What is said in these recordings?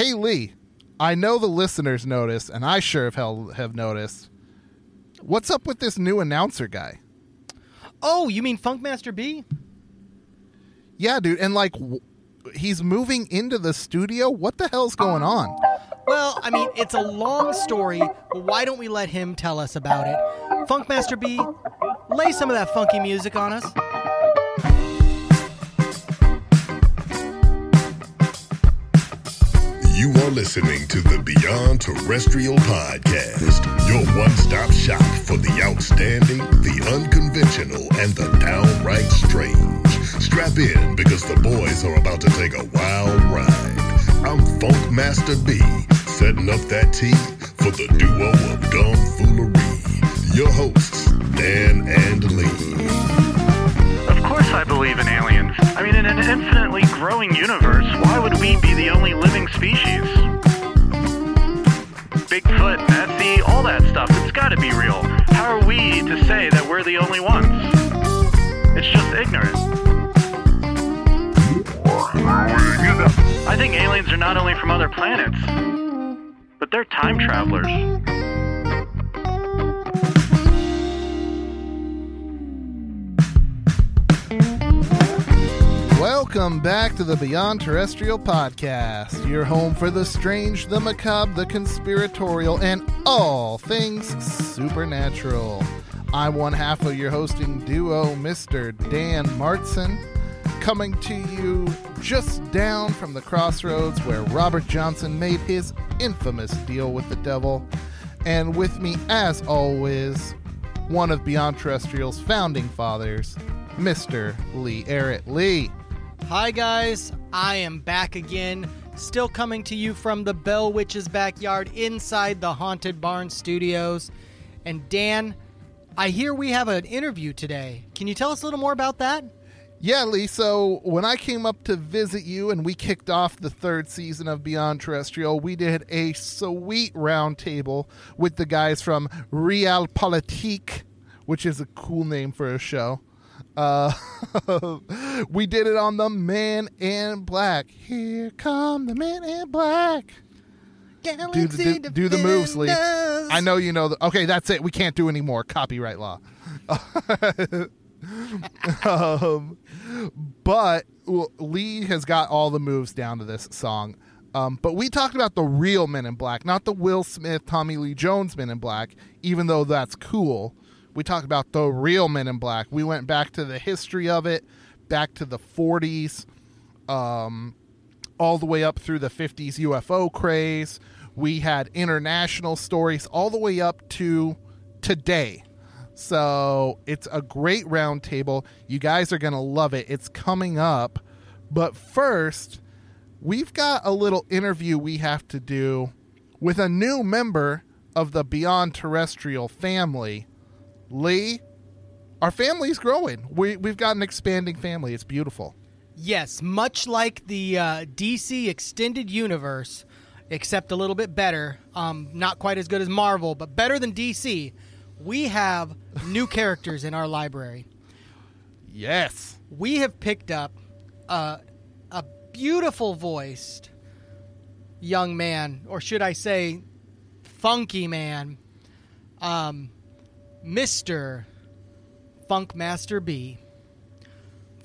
Hey Lee, I know the listeners noticed, and I sure of hell have noticed. What's up with this new announcer guy? Oh, you mean Funkmaster B? Yeah, dude, and like w- he's moving into the studio. What the hell's going on? Well, I mean, it's a long story, but why don't we let him tell us about it? Funkmaster B, lay some of that funky music on us. You are listening to the Beyond Terrestrial Podcast, your one stop shop for the outstanding, the unconventional, and the downright strange. Strap in because the boys are about to take a wild ride. I'm Funk Master B, setting up that tea for the duo of Gumfoolery. Your hosts, Dan and Lee. Believe in aliens. I mean, in an infinitely growing universe, why would we be the only living species? Bigfoot, Nessie, all that stuff, it's gotta be real. How are we to say that we're the only ones? It's just ignorant. I think aliens are not only from other planets, but they're time travelers. Welcome back to the Beyond Terrestrial Podcast, your home for the strange, the macabre, the conspiratorial, and all things supernatural. I'm one half of your hosting duo, Mr. Dan Martson, coming to you just down from the crossroads where Robert Johnson made his infamous deal with the devil. And with me, as always, one of Beyond Terrestrial's founding fathers, Mr. Lee Arrett Lee. Hi, guys. I am back again, still coming to you from the Bell Witch's backyard inside the Haunted Barn Studios. And Dan, I hear we have an interview today. Can you tell us a little more about that? Yeah, Lee. So when I came up to visit you and we kicked off the third season of Beyond Terrestrial, we did a sweet roundtable with the guys from Realpolitik, which is a cool name for a show. Uh, we did it on the Man in Black. Here come the Men in Black. Do the, do, do the moves, Lee. I know you know. The, okay, that's it. We can't do any more. Copyright law. um, but Lee has got all the moves down to this song. Um, but we talked about the real Men in Black, not the Will Smith, Tommy Lee Jones Men in Black, even though that's cool. We talked about the real Men in Black. We went back to the history of it, back to the 40s, um, all the way up through the 50s UFO craze. We had international stories all the way up to today. So it's a great roundtable. You guys are going to love it. It's coming up. But first, we've got a little interview we have to do with a new member of the Beyond Terrestrial family. Lee, our family's growing. We, we've got an expanding family. It's beautiful. Yes, much like the uh, DC Extended Universe, except a little bit better. Um, not quite as good as Marvel, but better than DC. We have new characters in our library. Yes. We have picked up a, a beautiful voiced young man, or should I say, funky man, um, Mr. Funkmaster B.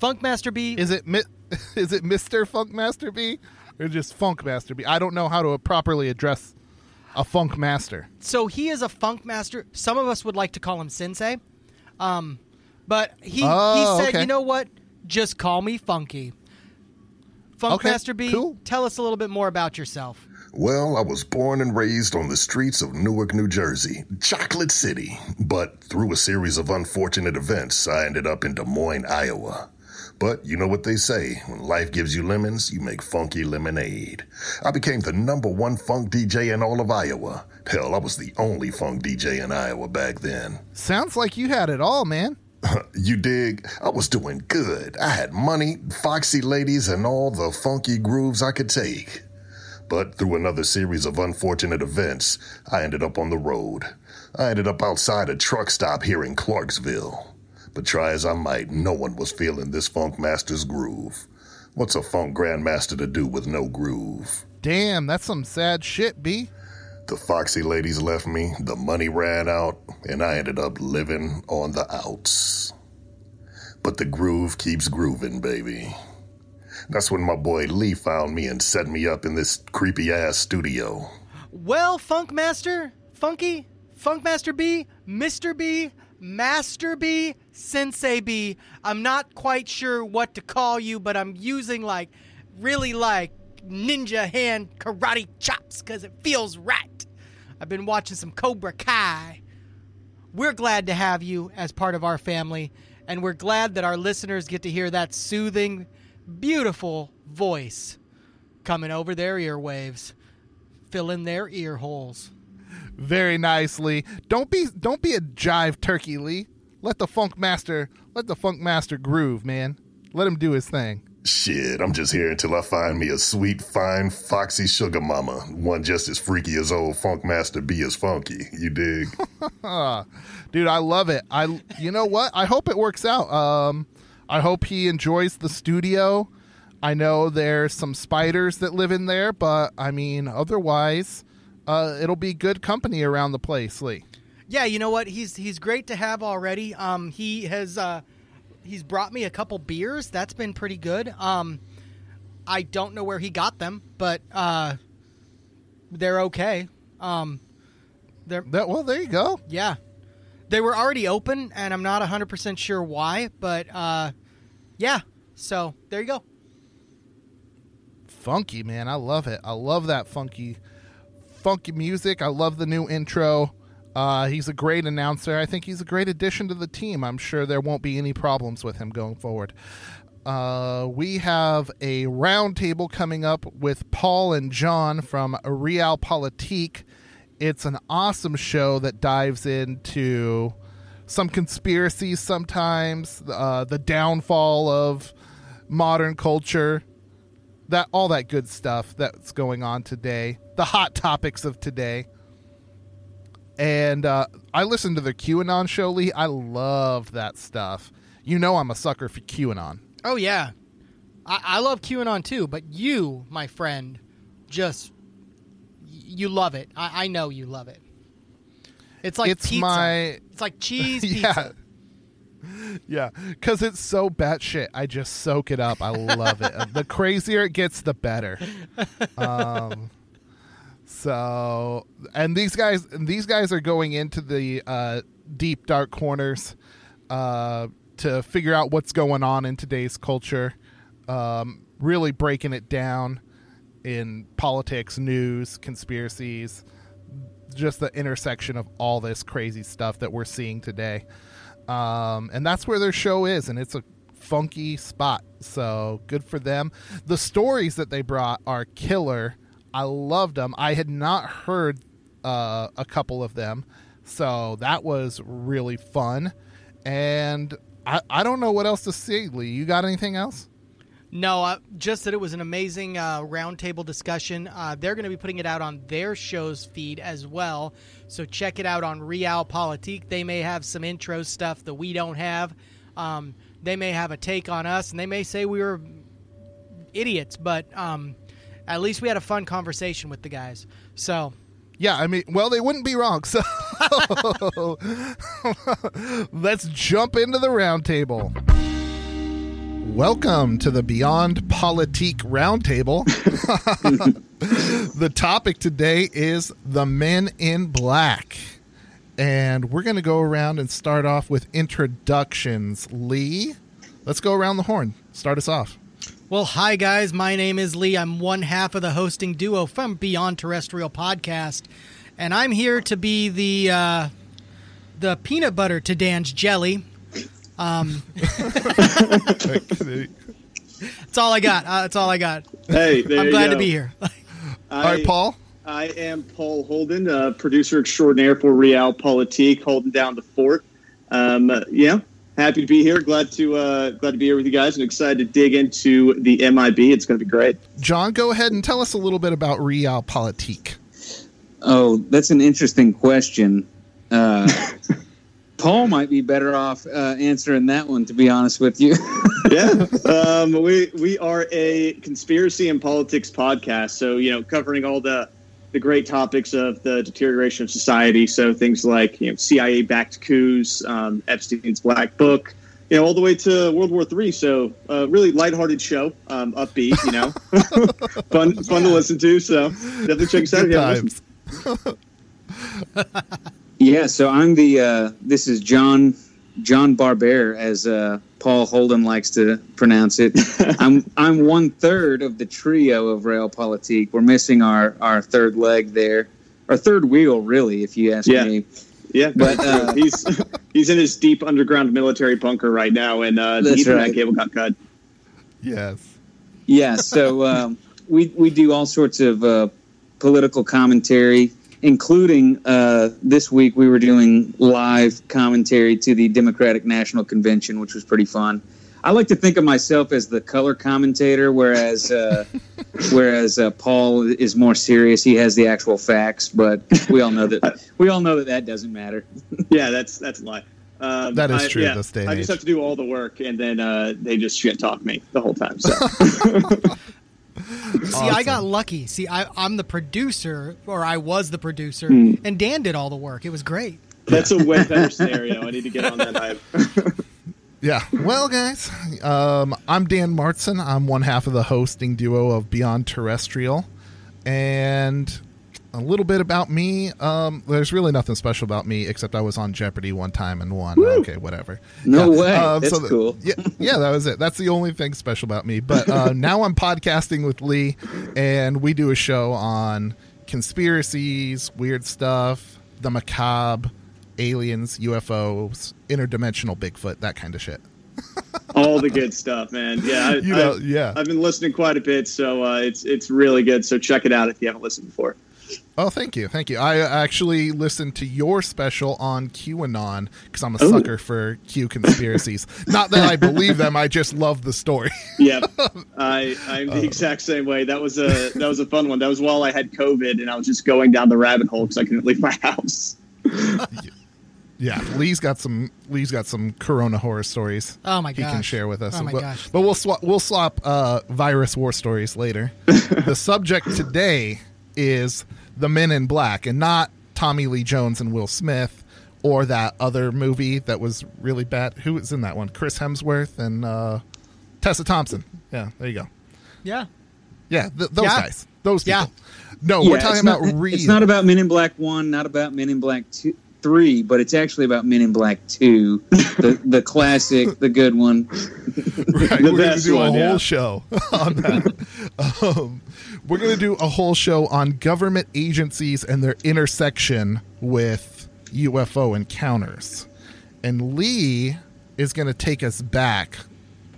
Funkmaster B. Is it mi- is it Mr. Funkmaster B or just Funkmaster B? I don't know how to properly address a funk master. so he is a funk master. Some of us would like to call him sensei. Um, but he, Oh, he said, okay. you know what? Just call me Funky. Funk Okay, Master B, cool. tell us a little bit more about yourself. Well, I was born and raised on the streets of Newark, New Jersey, Chocolate City. But through a series of unfortunate events, I ended up in Des Moines, Iowa. But you know what they say when life gives you lemons, you make funky lemonade. I became the number one funk DJ in all of Iowa. Hell, I was the only funk DJ in Iowa back then. Sounds like you had it all, man. You dig? I was doing good. I had money, foxy ladies, and all the funky grooves I could take. But through another series of unfortunate events, I ended up on the road. I ended up outside a truck stop here in Clarksville. But try as I might, no one was feeling this funk master's groove. What's a funk grandmaster to do with no groove? Damn, that's some sad shit, B. The Foxy ladies left me, the money ran out, and I ended up living on the outs. But the groove keeps grooving, baby. That's when my boy Lee found me and set me up in this creepy ass studio. Well, Funkmaster, Funky, Funkmaster B, Mr. B, Master B, Sensei B. I'm not quite sure what to call you, but I'm using like really like ninja hand karate chops because it feels right. I've been watching some Cobra Kai. We're glad to have you as part of our family, and we're glad that our listeners get to hear that soothing, beautiful voice coming over their earwaves, filling their ear holes. Very nicely. Don't be don't be a jive turkey, Lee. Let the funk master let the funk master groove, man. Let him do his thing. Shit, I'm just here until I find me a sweet, fine, foxy sugar mama. One just as freaky as old Funk Master B is funky. You dig? Dude, I love it. I you know what? I hope it works out. Um I hope he enjoys the studio. I know there's some spiders that live in there, but I mean, otherwise, uh, it'll be good company around the place, Lee. Yeah, you know what? He's he's great to have already. Um, he has uh, he's brought me a couple beers. That's been pretty good. Um, I don't know where he got them, but uh, they're okay. Um, they're That well, there you go. yeah, they were already open, and I'm not 100 percent sure why, but uh, yeah. So there you go. funky man. I love it. I love that funky funky music. I love the new intro. Uh, he's a great announcer. I think he's a great addition to the team. I'm sure there won't be any problems with him going forward. Uh, we have a roundtable coming up with paul and john from real politik it's an awesome show that dives into some conspiracies sometimes uh, the downfall of modern culture that all that good stuff that's going on today, the hot topics of today. And uh, I listened to the QAnon show, Lee. I loved that stuff. You know, I'm a sucker for QAnon. Oh yeah, I, I love QAnon too. But you, my friend, just you love it. I, I know you love it. It's like it's pizza. my It's like cheese yeah, pizza. yeah, because it's so batshit. I just soak it up. I love it. the crazier it gets, the better. Um, so, and these guys, and these guys are going into the uh, deep dark corners uh, to figure out what's going on in today's culture. Um, really breaking it down in politics, news, conspiracies, just the intersection of all this crazy stuff that we're seeing today. Um, and that's where their show is, and it's a funky spot. So good for them. The stories that they brought are killer. I loved them. I had not heard uh, a couple of them, so that was really fun. And I, I don't know what else to say, Lee. You got anything else? No, uh, just that it was an amazing uh, roundtable discussion. Uh, they're going to be putting it out on their show's feed as well. So check it out on Real Politik. They may have some intro stuff that we don't have. Um, they may have a take on us, and they may say we were idiots, but um, at least we had a fun conversation with the guys. So Yeah, I mean, well, they wouldn't be wrong. So let's jump into the roundtable. Welcome to the Beyond Politik Roundtable. the topic today is the men in black. And we're going to go around and start off with introductions. Lee, let's go around the horn. Start us off. Well, hi guys. My name is Lee. I'm one half of the hosting duo from Beyond Terrestrial Podcast, and I'm here to be the uh, the peanut butter to Dan's jelly. Um, that's all I got. Uh, that's all I got. Hey, there I'm you glad to be here. I, All right, Paul. I am Paul Holden, uh, producer extraordinaire for Real Politik, holding down the fort. Um, uh, yeah, happy to be here. Glad to uh, glad to be here with you guys, and excited to dig into the MIB. It's going to be great. John, go ahead and tell us a little bit about Real Politik. Oh, that's an interesting question. Uh, Paul might be better off uh, answering that one, to be honest with you. yeah, um, we we are a conspiracy and politics podcast. So you know, covering all the the great topics of the deterioration of society. So things like you know CIA backed coups, um, Epstein's Black Book, you know, all the way to World War Three. So uh, really lighthearted show, um, upbeat, you know, fun fun to listen to. So definitely check us out. if you times. Yeah, so I'm the. Uh, this is John John Barber, as uh, Paul Holden likes to pronounce it. I'm I'm one third of the trio of Realpolitik. We're missing our our third leg there, our third wheel, really, if you ask Yeah. me. Yeah, But, but uh, he's he's in his deep underground military bunker right now, and uh, the That's Ethernet right. cable got cut. Yes. Yeah, so um, we we do all sorts of uh, political commentary, including uh, this week we were doing live commentary to the Democratic National Convention, which was pretty fun. I like to think of myself as the color commentator, whereas uh, whereas uh, Paul is more serious. He has the actual facts, but we all know that we all know that that doesn't matter. Yeah, that's that's a lie. Um, That is I- true Yeah, this day I just age. have to do all the work, and then uh, they just shit talk me the whole time. So See, I got lucky. See, I, I'm the producer, or I was the producer, Hmm. and Dan did all the work. It was great. that's a way better scenario. I need to get on that hype. Yeah. Well, guys, um, I'm Dan Martson. I'm one half of the hosting duo of Beyond Terrestrial. And a little bit about me. Um, there's really nothing special about me except I was on Jeopardy one time and won. Okay, whatever. No Yeah. way. Um, That's the- cool. Yeah, yeah, that was it. That's the only thing special about me. But uh, now I'm podcasting with Lee, and we do a show on conspiracies, weird stuff, the macabre, aliens, UFOs, interdimensional Bigfoot, that kind of shit. all the good stuff, man. Yeah, I, You know, I've, yeah. I've been listening quite a bit, so uh, it's it's really good. So check it out if you haven't listened before. Oh, thank you, thank you. I actually listened to your special on QAnon because I'm a Ooh. sucker for Q conspiracies. Not that I believe them, I just love the story. Yeah, I I'm Uh. the exact same way. That was a that was a fun one. That was while I had COVID, and I was just going down the rabbit hole because I couldn't leave my house. Yeah, Lee's got some. Lee's got some Corona horror stories. Oh my he can share with us. Oh my but, gosh. but we'll swap. We'll swap uh, virus war stories later. the subject today is the Men in Black, and not Tommy Lee Jones and Will Smith, or that other movie that was really bad. Who was in that one? Chris Hemsworth and uh, Tessa Thompson. Yeah, there you go. Yeah. Yeah, th- those Yeah. guys. Those people. Yeah. No, Yeah, we're talking about not, real. It's not about Men in Black One, not about Men in Black Two, Three, but it's actually about Men in Black Two, the the classic, the good one. Right, The we're going to best do a whole yeah. show on that. um, we're going to do a whole show on government agencies and their intersection with UFO encounters. And Lee is going to take us back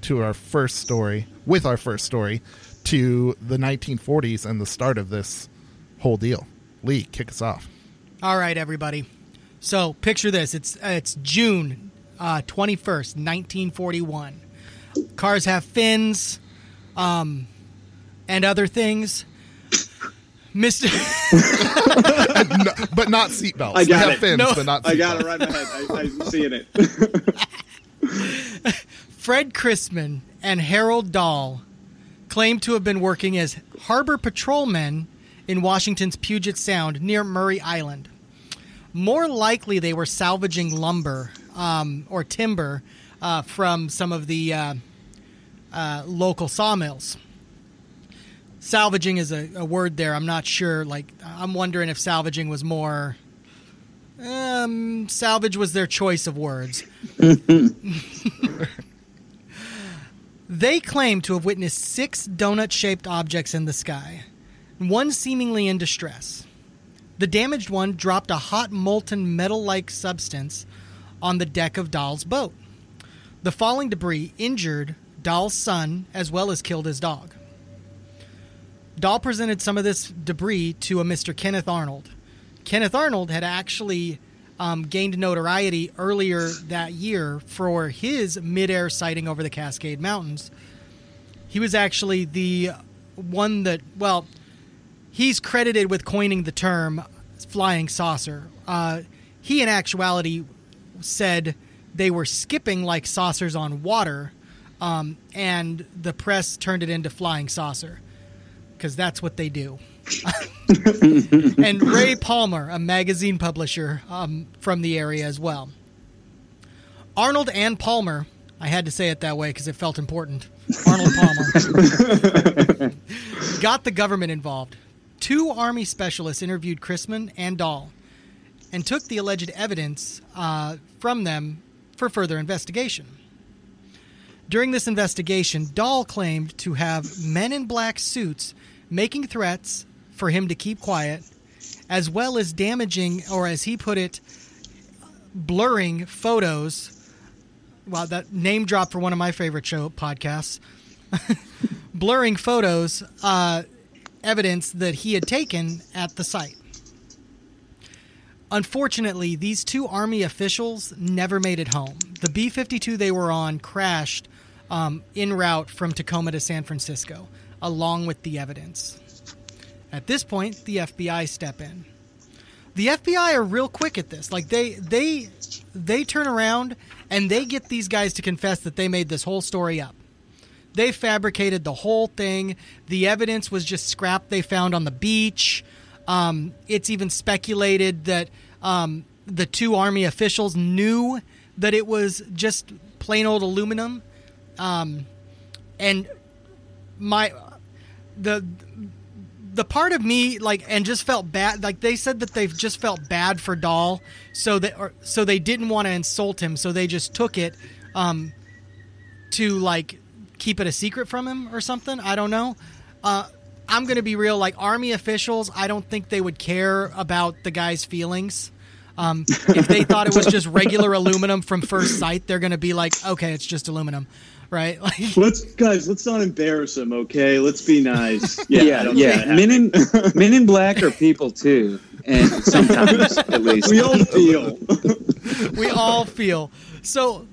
to our first story, with our first story, to the 1940s and the start of this whole deal. Lee, kick us off. All right, everybody. So picture this: it's it's June uh, twenty first, nineteen forty one. Cars have fins, um, and other things. Mister, No, but not seatbelts. I They got have it. fins, No. but not I got seatbelts. it right in my head. I, I'm seeing it. Fred Crisman and Harold Dahl claim to have been working as harbor patrolmen in Washington's Puget Sound near Maury Island. More likely, they were salvaging lumber um, or timber uh, from some of the uh, uh, local sawmills. Salvaging is a, a word there. I'm not sure. Like, I'm wondering if salvaging was more. Um, salvage was their choice of words. They claim to have witnessed six donut shaped objects in the sky, one seemingly in distress. The damaged one dropped a hot molten metal like substance on the deck of Dahl's boat. The falling debris injured Dahl's son as well as killed his dog. Dahl presented some of this debris to a Mr. Kenneth Arnold. Kenneth Arnold had actually um, gained notoriety earlier that year for his midair sighting over the Cascade Mountains. He was actually the one that, well, he's credited with coining the term flying saucer. Uh, he, in actuality, said they were skipping like saucers on water um, and the press turned it into flying saucer because that's what they do. and Ray Palmer, a magazine publisher um, from the area as well. Arnold and Palmer, I had to say it that way because it felt important. Arnold Palmer got the government involved. Two Army specialists interviewed Crisman and Dahl and took the alleged evidence uh, from them for further investigation. During this investigation, Dahl claimed to have men in black suits making threats for him to keep quiet, as well as damaging, or as he put it, blurring photos. Wow, that name drop for one of my favorite show podcasts. blurring photos, uh, evidence that he had taken at the site. Unfortunately, these two Army officials never made it home. The B 52 they were on crashed um, en route from Tacoma to San Francisco, along with the evidence. At this point, the FBI step in. The FBI are real quick at this. Like they they they turn around and they get these guys to confess that they made this whole story up. They fabricated the whole thing. The evidence was just scrap they found on the beach. Um, it's even speculated that um, the two army officials knew that it was just plain old aluminum. Um, and my the the part of me like and just felt bad like they said that they've just felt bad for Dahl so that or, so they didn't want to insult him so they just took it um to like keep it a secret from him or something I don't know uh I'm going to be real like army officials I don't think they would care about the guy's feelings um, if they thought it was just regular aluminum from first sight, they're going to be like, okay, it's just aluminum, right? Like, Let's guys, let's not embarrass him, okay? Let's be nice. Yeah, yeah, yeah. Men in Men in Black are people too, and sometimes at least. we all feel. we all feel so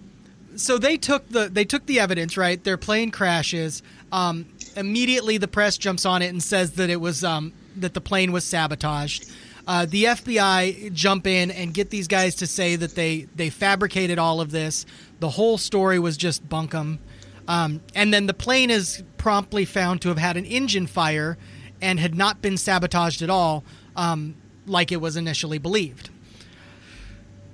so they took the they took the evidence right their plane crashes um, immediately the press jumps on it and says that it was um, that the plane was sabotaged uh, the FBI jump in and get these guys to say that they they fabricated all of this. The whole story was just bunkum. Um, and then the plane is promptly found to have had an engine fire and had not been sabotaged at all, um, like it was initially believed.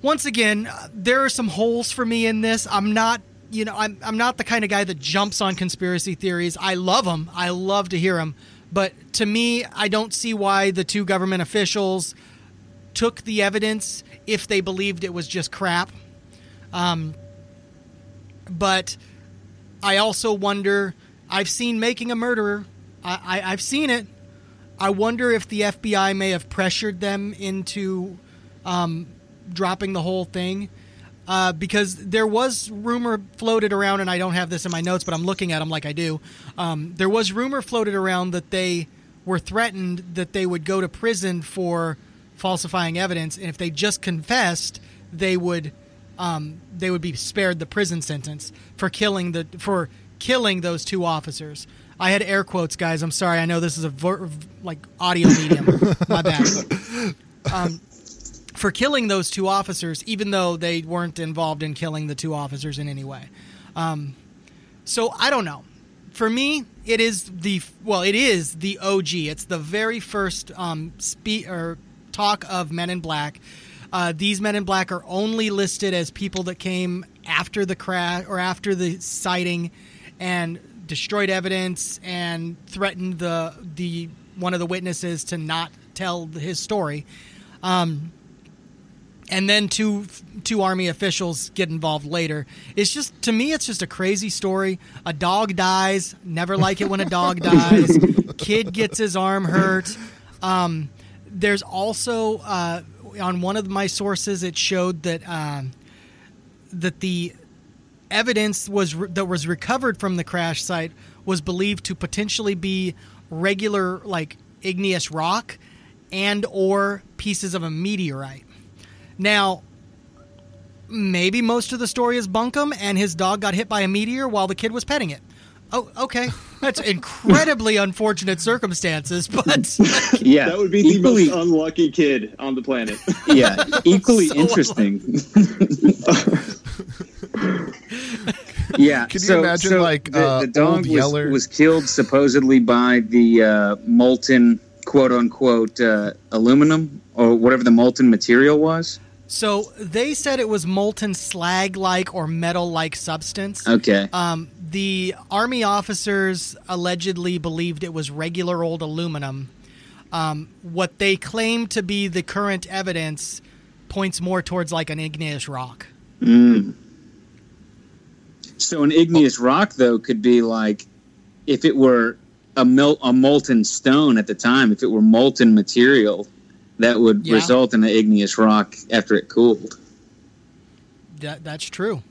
Once again, uh, there are some holes for me in this. I'm not, you know, I'm, I'm not the kind of guy that jumps on conspiracy theories. I love them. I love to hear them. But to me, I don't see why the two government officials took the evidence if they believed it was just crap. Um, but I also wonder. I've seen Making a Murderer. I, I, I've seen it. I wonder if the FBI may have pressured them into um, dropping the whole thing. Uh, because there was rumor floated around, and I don't have this in my notes, but I'm looking at them like I do. Um, there was rumor floated around that they were threatened that they would go to prison for falsifying evidence, and if they just confessed, they would um, they would be spared the prison sentence for killing the for killing those two officers. I had air quotes, guys. I'm sorry. I know this is a ver- like audio medium. My bad. Um, for killing those two officers, even though they weren't involved in killing the two officers in any way. Um, so I don't know. For me, it is the well, it is the OG. It's the very first um, or talk of Men in Black. Uh, these Men in Black are only listed as people that came after the crash or after the sighting and destroyed evidence and threatened the the one of the witnesses to not tell his story. Um, and then two two army officials get involved later. It's just to me, it's just a crazy story. A dog dies. Never like it when a dog dies. Kid gets his arm hurt. Um, there's also uh, on one of my sources, it showed that um, that the evidence was re- that was recovered from the crash site was believed to potentially be regular like igneous rock and or pieces of a meteorite. Now, maybe most of the story is bunkum and his dog got hit by a meteor while the kid was petting it. Oh, okay. That's incredibly unfortunate circumstances, but Yeah, That would be equally, the most unlucky kid on the planet. yeah, equally So interesting. Yeah. Can you so, imagine, so like, the, uh, the dog Old was, Yeller? was killed supposedly by the uh, molten quote unquote uh, aluminum or whatever the molten material was? So they said it was molten slag-like or metal-like substance. Okay. Um, the army officers allegedly believed it was regular old aluminum. Um, what they claim to be the current evidence points more towards like an igneous rock. So an igneous rock, though, could be like if it were a melt a molten stone at the time. If it were molten material, that would Yeah. result in an igneous rock after it cooled. That, that's true.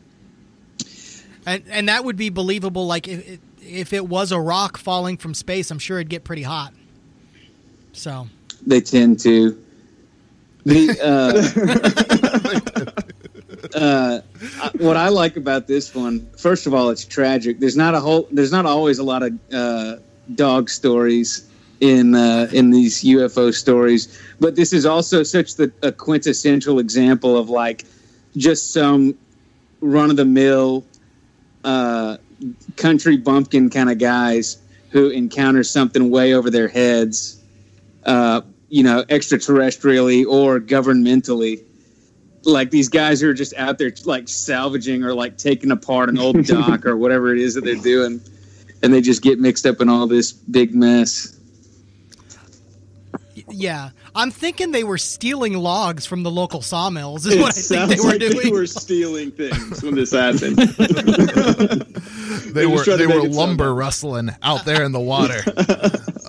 And and that would be believable. Like if if it was a rock falling from space, I'm sure it'd get pretty hot. So They tend to. The uh, uh, what I like about this one, first of all, it's tragic. There's not a whole. There's not always a lot of uh, dog stories in uh, in these UFO stories, but this is also such the a quintessential example of like just some run of the mill uh, country bumpkin kind of guys who encounter something way over their heads uh, you know, extraterrestrially or governmentally. Like these guys who are just out there like salvaging or like taking apart an old dock or whatever it is that they're doing, and they just get mixed up in all this big mess. Y- yeah, I'm thinking they were stealing logs from the local sawmills. Is It what I think they were like doing. they were stealing things when this happened. they They're were just trying to they were make sound lumber rustling out there in the water.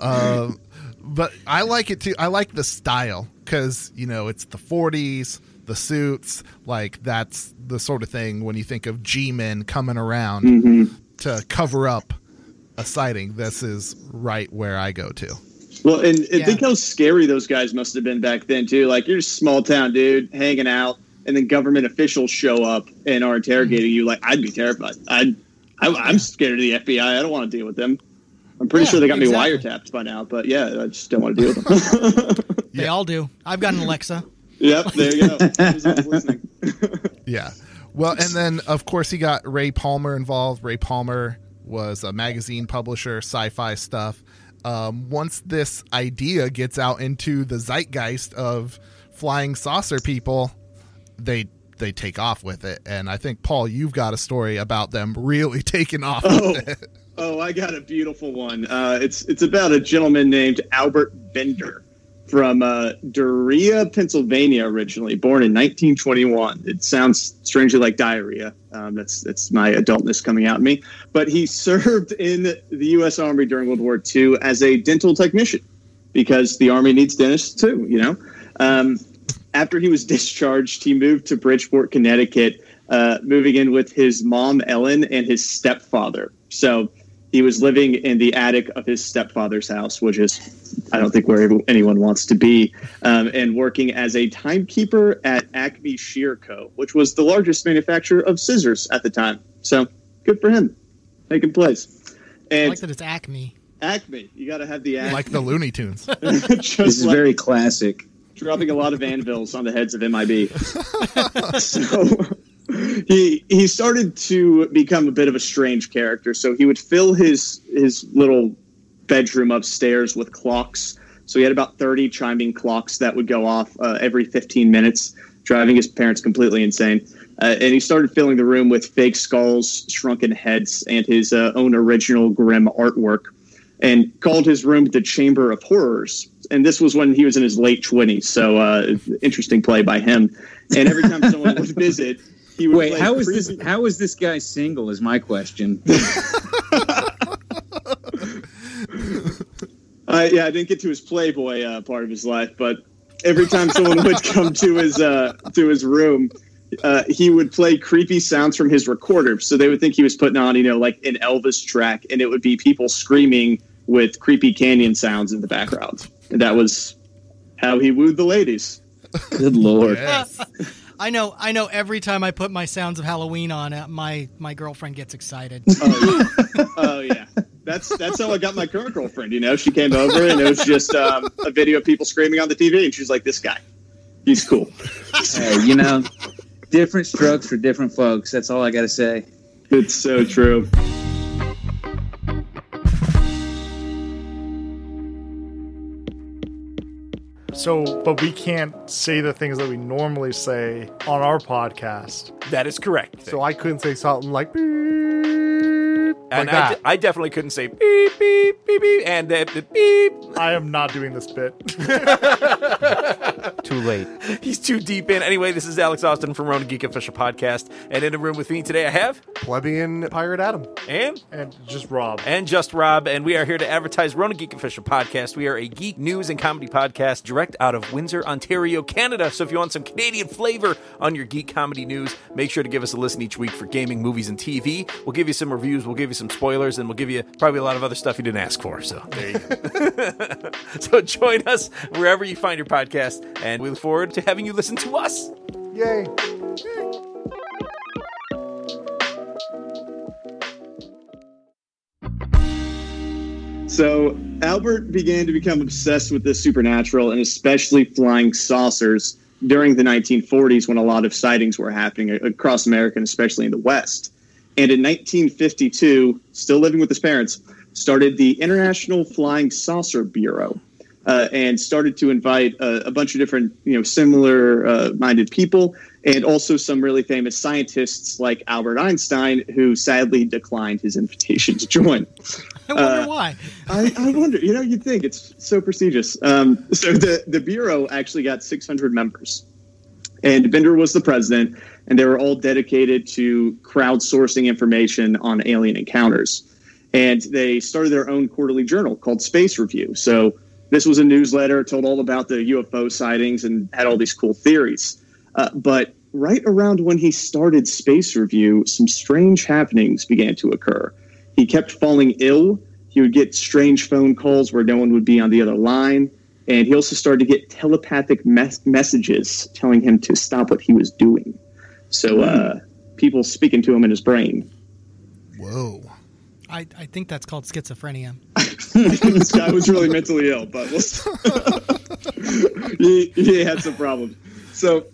um, but I like it too. I like the style because you know it's the '40s, the suits. Like that's the sort of thing when you think of G-men coming around Mm-hmm. to cover up a sighting. This is right where I go to. Well, and, and Yeah. think how scary those guys must have been back then too. Like you're just a small town dude hanging out, and then government officials show up and are interrogating mm-hmm. you. Like I'd be terrified. I'd, I, I'm scared of the FBI. I don't want to deal with them. I'm pretty Yeah, sure they got exactly. me wiretapped by now, but yeah, I just don't want to deal with them. They all do. I've got an Alexa. yep, there you go. Yeah. Well, and then of course he got Ray Palmer involved. Ray Palmer was a magazine publisher, sci-fi stuff. Um, once this idea gets out into the zeitgeist of flying saucer people, they they take off with it. And I think Paul, you've got a story about them really taking off Oh. with it. Oh, I got a beautiful one. Uh, it's it's about a gentleman named Albert Bender from uh, Duryea, Pennsylvania, originally born in 1921. It sounds strangely like diarrhea. Um, that's that's my adultness coming out in me. But he served in the U.S. Army during World War II as a dental technician because the Army needs dentists too. You know. Um, after he was discharged, he moved to Bridgeport, Connecticut, uh, moving in with his mom, Ellen, and his stepfather. So he was living in the attic of his stepfather's house, which is, I don't think, where anyone wants to be, um, and working as a timekeeper at Acme Shear Co., which was the largest manufacturer of scissors at the time. So good for him, making plays. I And like that it's Acme. Acme, you got to have the Acme. Like the Looney Tunes. This is like- very classic. dropping a lot of anvils on the heads of MIB. so he he started to become a bit of a strange character. So he would fill his his little bedroom upstairs with clocks. So he had about thirty chiming clocks that would go off uh, every fifteen minutes, driving his parents completely insane. Uh, and he started filling the room with fake skulls, shrunken heads, and his uh, own original grim artwork and called his room the Chamber of Horrors. And this was when he was in his late 20s. So, uh, interesting play by him. And every time someone would visit, he would Wait, play how is this? How is this guy single? Is my question. Uh, yeah, I didn't get to his Playboy uh, part of his life, but every time someone would come to his uh, to his room, uh, he would play creepy sounds from his recorder. So they would think he was putting on, you know, like an Elvis track, and it would be people screaming with creepy canyon sounds in the background. And that was how he wooed the ladies. Good lord. Yes. I know. I know. Every time I put my Sounds of Halloween on, uh, my my girlfriend gets excited. Oh yeah. oh yeah. That's that's how I got my current girlfriend. You know, she came over and it was just um, a video of people screaming on the TV, and she's like, "This guy, he's cool." Hey, you know, different strokes for different folks. That's all I got to say. It's so true. So, but we can't say the things that we normally say on our podcast. That is correct. So I couldn't say something like beep, and like I, that. de- I definitely couldn't say beep beep beep beep and uh, beep. I am not doing this bit. Too late. He's too deep in. Anyway, this is Alex Austin from Ronan Geek Official Podcast, and in the room with me today I have Plebeian Pirate Adam. and and just Rob. and just Rob, and we are here to advertise Ronan Geek Official Podcast. We are a geek news and comedy podcast direct out of Windsor, Ontario, Canada. So if you want some Canadian flavor on your geek comedy news, make sure to give us a listen each week for gaming, movies, and TV. We'll give you some reviews, we'll give you some spoilers, and we'll give you probably a lot of other stuff you didn't ask for. So there you go. so join us wherever you find your podcast, and we look forward to having you listen to us. Yay. So Albert began to become obsessed with the supernatural and especially flying saucers during the 1940s when a lot of sightings were happening across America and especially in the West. And in 1952, still living with his parents, started the International Flying Saucer Bureau. Uh, and started to invite uh, a bunch of different, you know, similar-minded people, and also some really famous scientists like Albert Einstein, who sadly declined his invitation to join. I wonder Uh, why. I, I wonder, you know, you'd think it's so prestigious. Um, so the, the Bureau actually got 600 members, and Bender was the president, and they were all dedicated to crowdsourcing information on alien encounters. And they started their own quarterly journal called Space Review. So this was a newsletter, told all about the UFO sightings and had all these cool theories. Uh, but right around when he started Space Review, some strange happenings began to occur. He kept falling ill. He would get strange phone calls where no one would be on the other line. And he also started to get telepathic mes- messages telling him to stop what he was doing. So, uh, people speaking to him in his brain. Whoa. I, I think that's called schizophrenia. this guy was really mentally ill, but we'll he, he had some problems. So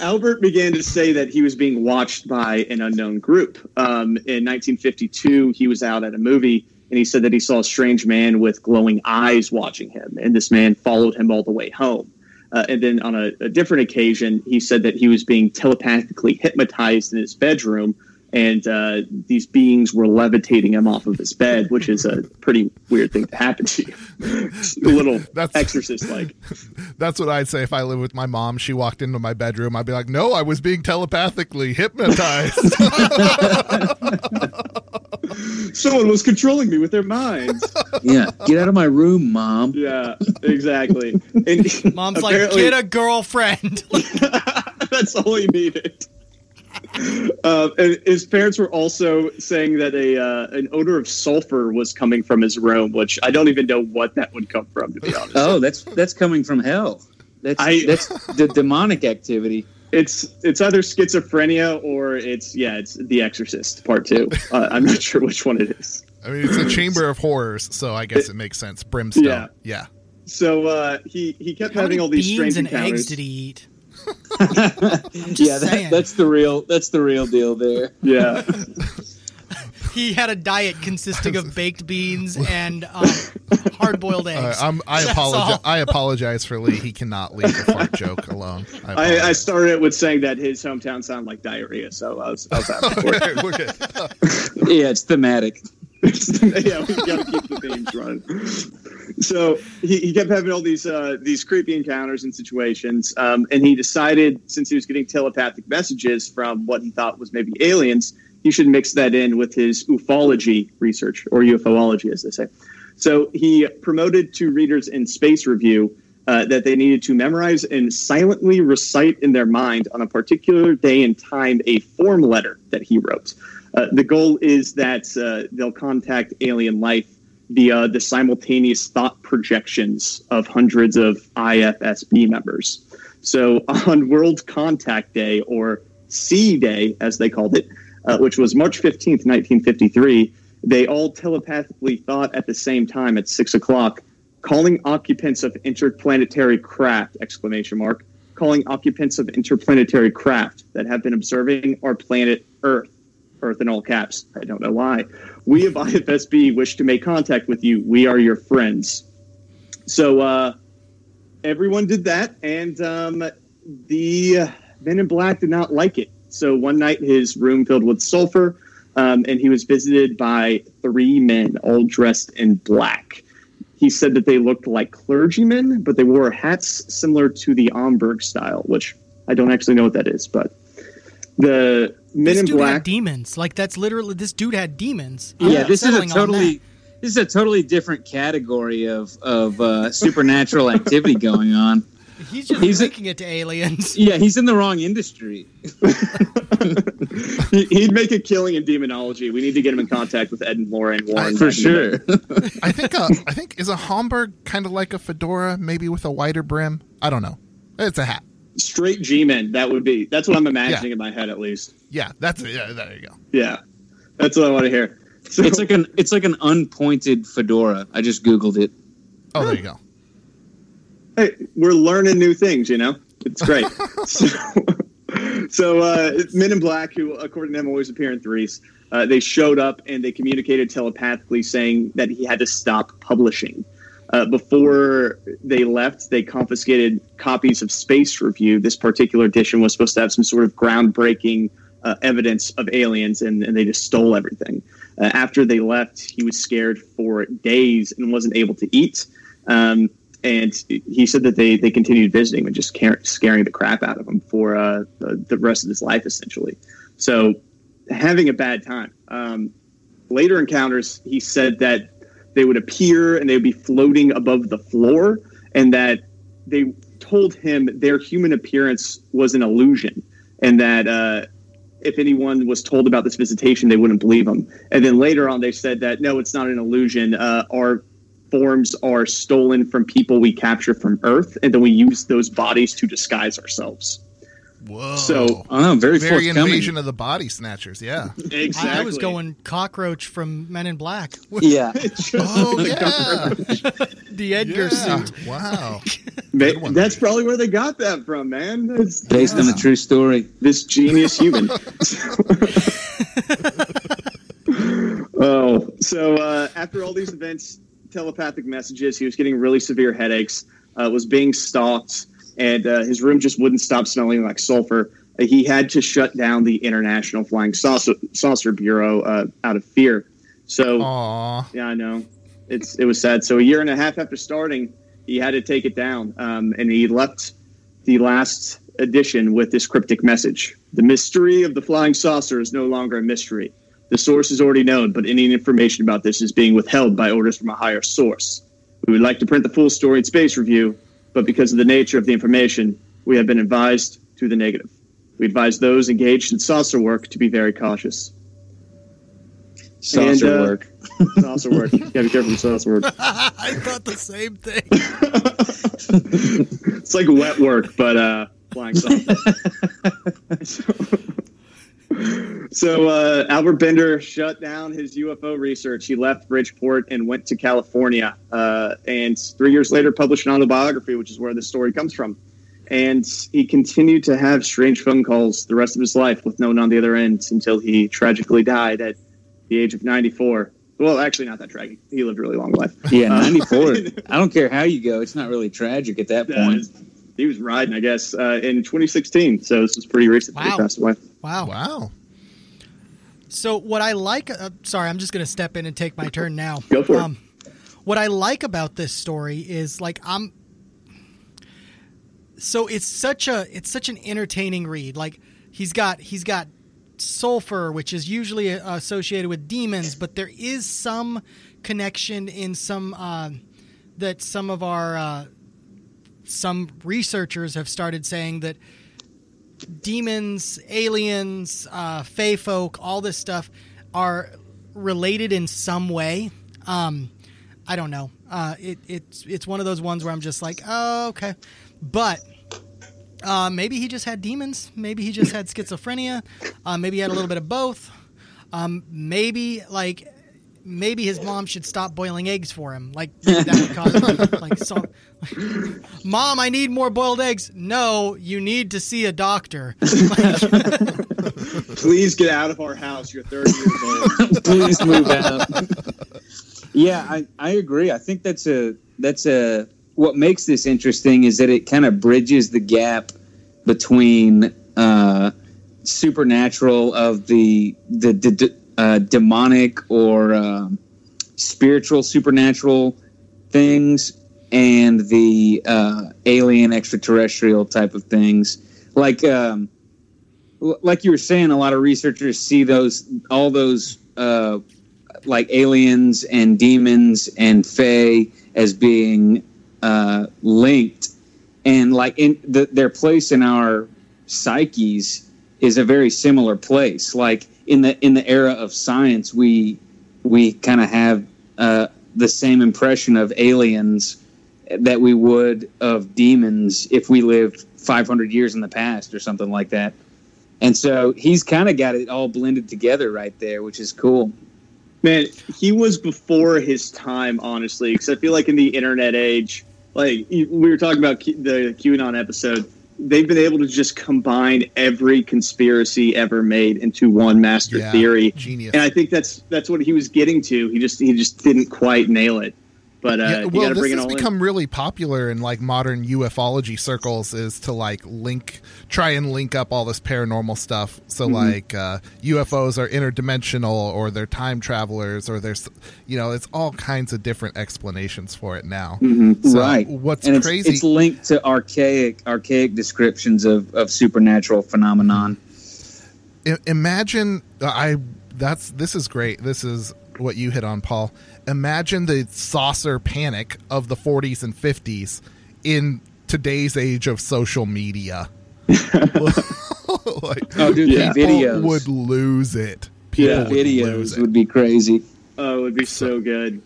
Albert began to say that he was being watched by an unknown group. Um, in 1952, he was out at a movie and he said that he saw a strange man with glowing eyes watching him, and this man followed him all the way home. Uh, and then on a, a different occasion, he said that he was being telepathically hypnotized in his bedroom, and uh, these beings were levitating him off of his bed, which is a pretty weird thing to happen to you. A little That's- exorcist like. That's what I'd say if I lived with my mom. She walked into my bedroom. I'd be like, no, I was being telepathically hypnotized. Someone was controlling me with their minds. Yeah, get out of my room, mom. Yeah, exactly. And Mom's like, get a girlfriend. That's all he needed. Uh, and his parents were also saying that a uh, an odor of sulfur was coming from his room, which I don't even know what that would come from, to be honest. Oh, that's that's coming from hell. That's I- that's the demonic activity. It's it's either schizophrenia or it's yeah, it's The Exorcist Part Two. Uh, I'm not sure which one it is. I mean, it's a chamber of horrors, so I guess it makes sense. Brimstone. Yeah. Yeah. So uh, he he kept How having all these beans strange and encounters. eggs did he eat? yeah, that, that's the real that's the real deal there. Yeah, He had a diet consisting of baked beans and um, hard-boiled eggs. I'm, I apologize. I apologize for Lee. He cannot leave a fart joke alone. I, I, I started it with saying that his hometown sounded like diarrhea, so I was I was happy for it. We're good. Yeah, it's thematic. yeah, we got to keep the themes running. So he, he kept having all these uh, these creepy encounters and situations, um, and he decided since he was getting telepathic messages from what he thought was maybe aliens, he should mix that in with his ufology research or UFOlogy, as they say. So he promoted to readers in Space Review uh, that they needed to memorize and silently recite in their mind on a particular day and time a form letter that he wrote. Uh, the goal is that uh, they'll contact alien life via the simultaneous thought projections of hundreds of IFSB members. So on World Contact Day, or C Day, as they called it, uh, which was March 15th, 1953, they all telepathically thought at the same time at 6 o'clock, calling occupants of interplanetary craft, exclamation mark, calling occupants of interplanetary craft that have been observing our planet Earth Earth in all caps. I don't know why. We of IFSB wish to make contact with you. We are your friends. So uh, everyone did that, and um, the Men in Black did not like it. So one night, his room filled with sulfur, um, and he was visited by three men, all dressed in black. He said that they looked like clergymen, but they wore hats similar to the Homburg style, which I don't actually know what that is, but the Men this in dude Black. had demons. Like that's literally this dude had demons. Yeah, I'm this is a totally this is a totally different category of of uh, supernatural activity going on. He's just he's a- it to aliens. Yeah, he's in the wrong industry. He- He'd make a killing in demonology. We need to get him in contact with Ed and Lorraine Warren For back in the sure. I think uh, I think is a Homburg kind of like a fedora, maybe with a wider brim. I don't know. It's a hat. Straight G-men. That would be. That's what I'm imagining in my head, at least. Yeah, that's it. Yeah, there you go. Yeah, that's what I want to hear. So, It's like an it's like an unpointed fedora. I just googled it. Oh, there you go. Hey, we're learning new things. You know, it's great. so, so uh, Men in Black, who according to them always appear in threes, uh, they showed up and they communicated telepathically, saying that he had to stop publishing. Uh, before they left, they confiscated copies of Space Review. This particular edition was supposed to have some sort of groundbreaking uh, evidence of aliens, and, and they just stole everything. Uh, after they left, he was scared for days and wasn't able to eat. Um, and he said that they, they continued visiting him and just scaring the crap out of him for uh, the, rest of his life, essentially. So, having a bad time. Um, later encounters, he said that they would appear and they would be floating above the floor, and that they told him their human appearance was an illusion, and that uh, if anyone was told about this visitation, they wouldn't believe them. And then later on, they said that no, it's not an illusion. Uh, our forms are stolen from people we capture from Earth, and then we use those bodies to disguise ourselves. Whoa. So- Oh, very, very forthcoming. invasion of the body snatchers. Yeah. Exactly. I, I was going cockroach from Men in Black. Yeah. Oh yeah. the Edgar yeah. suit. Wow. Ma- Good one. That's probably where they got that from, man. It's Based on a true story. this genius human. oh, so uh, after all these events, telepathic messages, he was getting really severe headaches, uh, was being stalked, and uh, his room just wouldn't stop smelling like sulfur. Uh, he had to shut down the International Flying Saucer, Saucer Bureau uh, out of fear. So, Aw. yeah, I know. It's it was sad. So a year and a half after starting, he had to take it down, um, and he left the last edition with this cryptic message: "The mystery of the flying saucer is no longer a mystery. The source is already known, but any information about this is being withheld by orders from a higher source. We would like to print the full story in Space Review, but because of the nature of the information, we have been advised to the negative. We advise those engaged in saucer work to be very cautious." Saucer And, uh, work. Saucer work. You gotta be careful with saucer work. I thought the same thing. it's like wet work, but uh, flying saucer. So, uh, Albert Bender shut down his UFO research. He left Bridgeport and went to California, uh, and three years later published an autobiography, which is where this story comes from. And he continued to have strange phone calls the rest of his life with no one on the other end until he tragically died at the age of 94. Well, actually, not that tragic. He lived a really long life. Yeah, Uh, 94. I don't care how you go. It's not really tragic at that point. He was riding, I guess, uh, in 2016. So this was pretty recent. that Wow. He passed away. Wow. Wow. So what I like, uh, sorry, I'm just going to step in and take my turn now. Go for it. Um, what I like about this story is like I'm. So it's such a it's such an entertaining read. Like he's got he's got sulfur, which is usually uh, associated with demons, but there is some connection in some uh, that some of our uh, some researchers have started saying that demons, aliens, uh, fey folk, all this stuff are related in some way. Um, I don't know. Uh, it, it's it's one of those ones where I'm just like, oh, okay, but uh, maybe he just had demons. Maybe he just had schizophrenia. Uh, maybe he had a little bit of both. Um, maybe like maybe his mom should stop boiling eggs for him. Like that would cause like so. Mom, I need more boiled eggs. No, you need to see a doctor. Please get out of our house. You're 30 years old. Please move out. yeah, I, I agree. I think that's a that's a what makes this interesting is that it kind of bridges the gap between uh, supernatural of the the, the uh, demonic or um spiritual supernatural things and the uh, alien extraterrestrial type of things. Like um, like you were saying a lot of researchers see those all those uh, like aliens and demons and fae as being uh, linked. And like in the, their place in our psyches is a very similar place. Like in the in the era of science we we kind of have uh, the same impression of aliens that we would of demons if we lived 500 years in the past or something like that. And so he's kind of got it all blended together right there which is cool. Man, he was before his time, honestly, because I feel like in the internet age, like we were talking about the QAnon episode, they've been able to just combine every conspiracy ever made into one master Yeah, theory. genius. And I think that's that's what he was getting to. He just he just didn't quite nail it. But uh, yeah, well, this has all in. become really popular in like modern ufology circles. Is to like link, try and link up all this paranormal stuff. So Mm-hmm. like uh, UFOs are interdimensional, or they're time travelers, or there's, you know, it's all kinds of different explanations for it now. Mm-hmm. So right What's and it's, crazy? it's linked to archaic archaic descriptions of, of supernatural phenomenon I- imagine uh, I that's this is great. This is what you hit on, Paul. Imagine the saucer panic of the 40s and 50s in today's age of social media. like, oh dude Yeah. people videos would lose it. People Yeah. would videos it. would be crazy oh, it would be so good.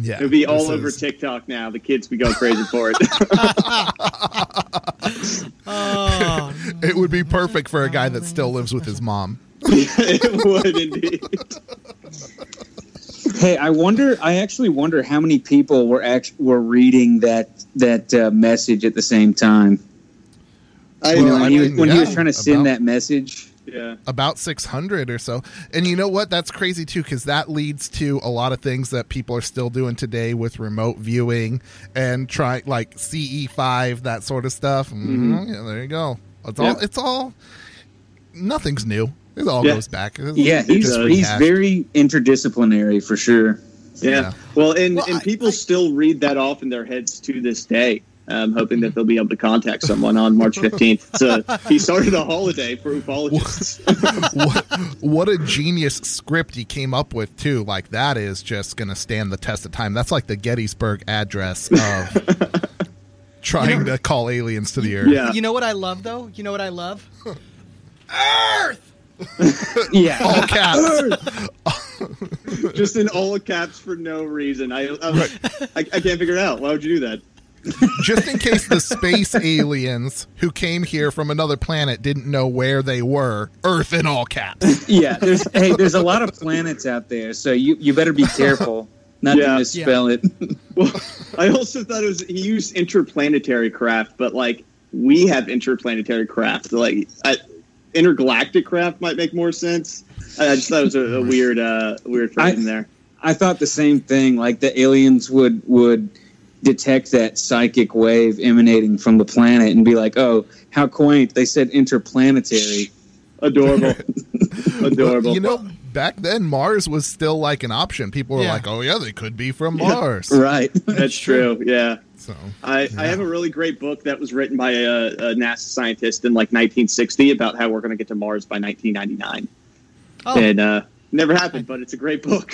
yeah, It would be all over is- TikTok now. The kids would go crazy for it. Oh, It would be perfect for a guy that still lives with his mom. it would indeed. Hey, I wonder. I actually wonder how many people were act- were reading that that uh, message at the same time. I You know, when, I he, was- mean, when he was trying to send about- that message. yeah. about 600 or so. And you know what? That's crazy too because that leads to a lot of things that people are still doing today with remote viewing and try like ce5 that sort of stuff. Mhm, yeah, there you go. It's all it's all nothing's new it all Yeah. goes back It's Yeah, he's just he's very interdisciplinary for sure. Yeah. Yeah. Well, and, Well, and I- people I- still read that off in their heads to this day, um, hoping that they'll be able to contact someone on March 15th. So he started a holiday for ufologists. what, what a genius script he came up with too like that is just gonna stand the test of time that's like the gettysburg address of trying to call aliens to the earth yeah. you know what I love though? You know what I love? Yeah, all caps Just in all caps for no reason. I, I, I, I can't figure it out. Why would you do that? just in case the space aliens who came here from another planet didn't know where they were earth in all caps yeah. There's hey, there's a lot of planets out there, so you you better be careful not Yeah. to misspell it. Well, I also thought it was he used interplanetary craft, but like we have interplanetary craft. Like I, intergalactic craft might make more sense. I I just thought it was a, a weird, uh, weird phrase in there. I thought the same thing. Like the aliens would would detect that psychic wave emanating from the planet and be like, "Oh, how quaint!" They said interplanetary. Adorable, adorable. you know back then mars was still like an option people were Yeah. like oh yeah they could be from Yeah. mars Right. That's true. Yeah. So I, I have a really great book that was written by a, a NASA scientist in like 1960 about how we're going to get to Mars by 1999. Oh, And uh, never happened, but it's a great book.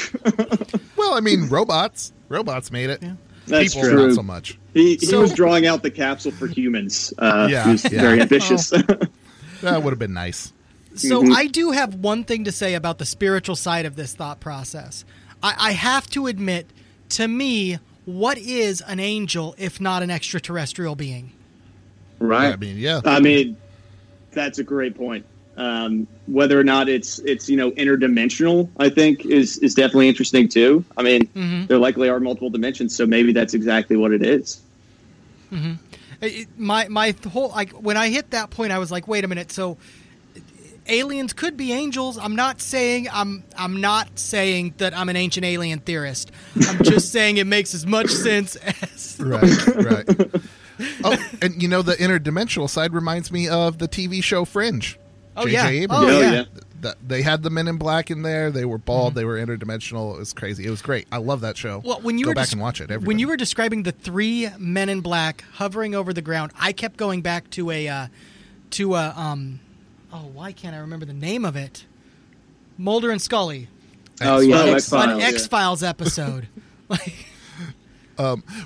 well i mean robots robots made it That's people true. not so much He, he So- was drawing out the capsule for humans. Uh, Yeah, he was yeah. very ambitious. that would have been nice So Mhm. I do have one thing to say about the spiritual side of this thought process. I, I have to admit, to me, what is an angel if not an extraterrestrial being? Right. i mean yeah I mean, that's a great point. Um, whether or not it's it's you know interdimensional, I think is is definitely interesting too. I mean, Mhm. there likely are multiple dimensions, so maybe that's exactly what it is. It- my my whole like when I hit that point, I was like, wait a minute. So aliens could be angels. I'm not saying I'm I'm not saying that I'm an ancient alien theorist. I'm just saying it makes as much sense as right, right. Oh, and you know the interdimensional side reminds me of the TV show Fringe. Oh, J.J. yeah. Abrams. Oh, yeah. yeah. Th- they had the Men in Black in there. They were bald. Mm-hmm. They were interdimensional. It was crazy. It was great. I love that show. Well, when you go were back des- and watch it, when you were describing the three men in black hovering over the ground, I kept going back to a uh, to a um oh why can't I remember the name of it? Mulder and Scully, Oh yeah, X- X-Files. an X Files episode. like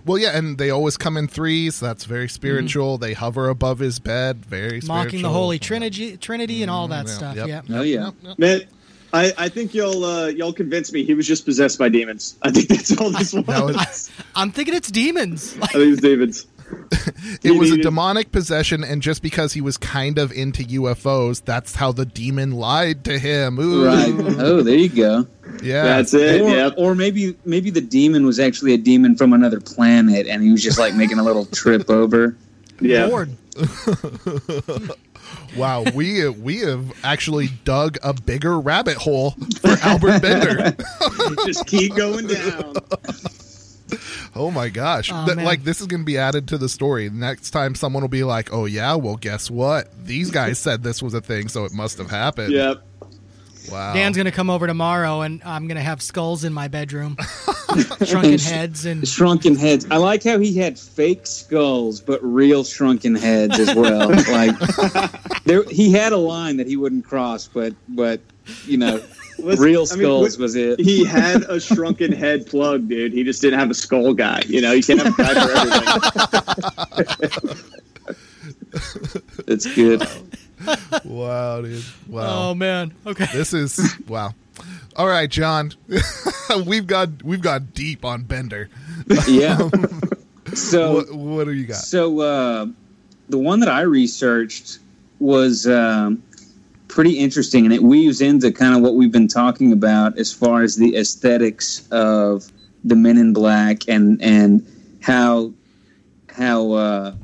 well, yeah, and they always come in threes. That's very spiritual. They hover above his bed. Very Mm-hmm. mocking the. Holy Trinity, Trinity, and all that Yeah, stuff. yep, Yeah. Oh yeah. Man, I, I think you'll uh, you'll convince me he was just possessed by demons. I think that's all this was. That was- I'm thinking it's demons. Like, I think it's was demons. It was a demonic possession, and just because he was kind of into UFOs, that's how the demon lied to him. Ooh. Right. Oh, there you go. Yeah. That's it. Or, Yep. or maybe maybe the demon was actually a demon from another planet, and he was just like making a little trip over. Yeah. Lord. Wow, we we have actually dug a bigger rabbit hole for Albert Bender. Just keep going down. Oh my gosh! Oh, Th- like this is going to be added to the story. Next time, someone will be like, "Oh yeah, well, guess what? These guys said this was a thing, so it must have happened." Yep. Wow. Dan's gonna come over tomorrow, and I'm gonna have skulls in my bedroom, shrunken heads, and Shrunken heads. I like how he had fake skulls, but real shrunken heads as well. like there, he had a line that he wouldn't cross, but but you know, Listen, real I mean, skulls was it. He had a shrunken head plug, dude. He just didn't have a skull guy. You know, you can't have a guy for everything. It's good. wow, dude. Wow. oh man, okay. This is wow. All right, John. we've got we've got deep on Bender. Yeah. So What, what do you got? So uh, the one that I researched was um, pretty interesting, and it weaves into kind of what we've been talking about as far as the aesthetics of the Men in Black and and how how uh,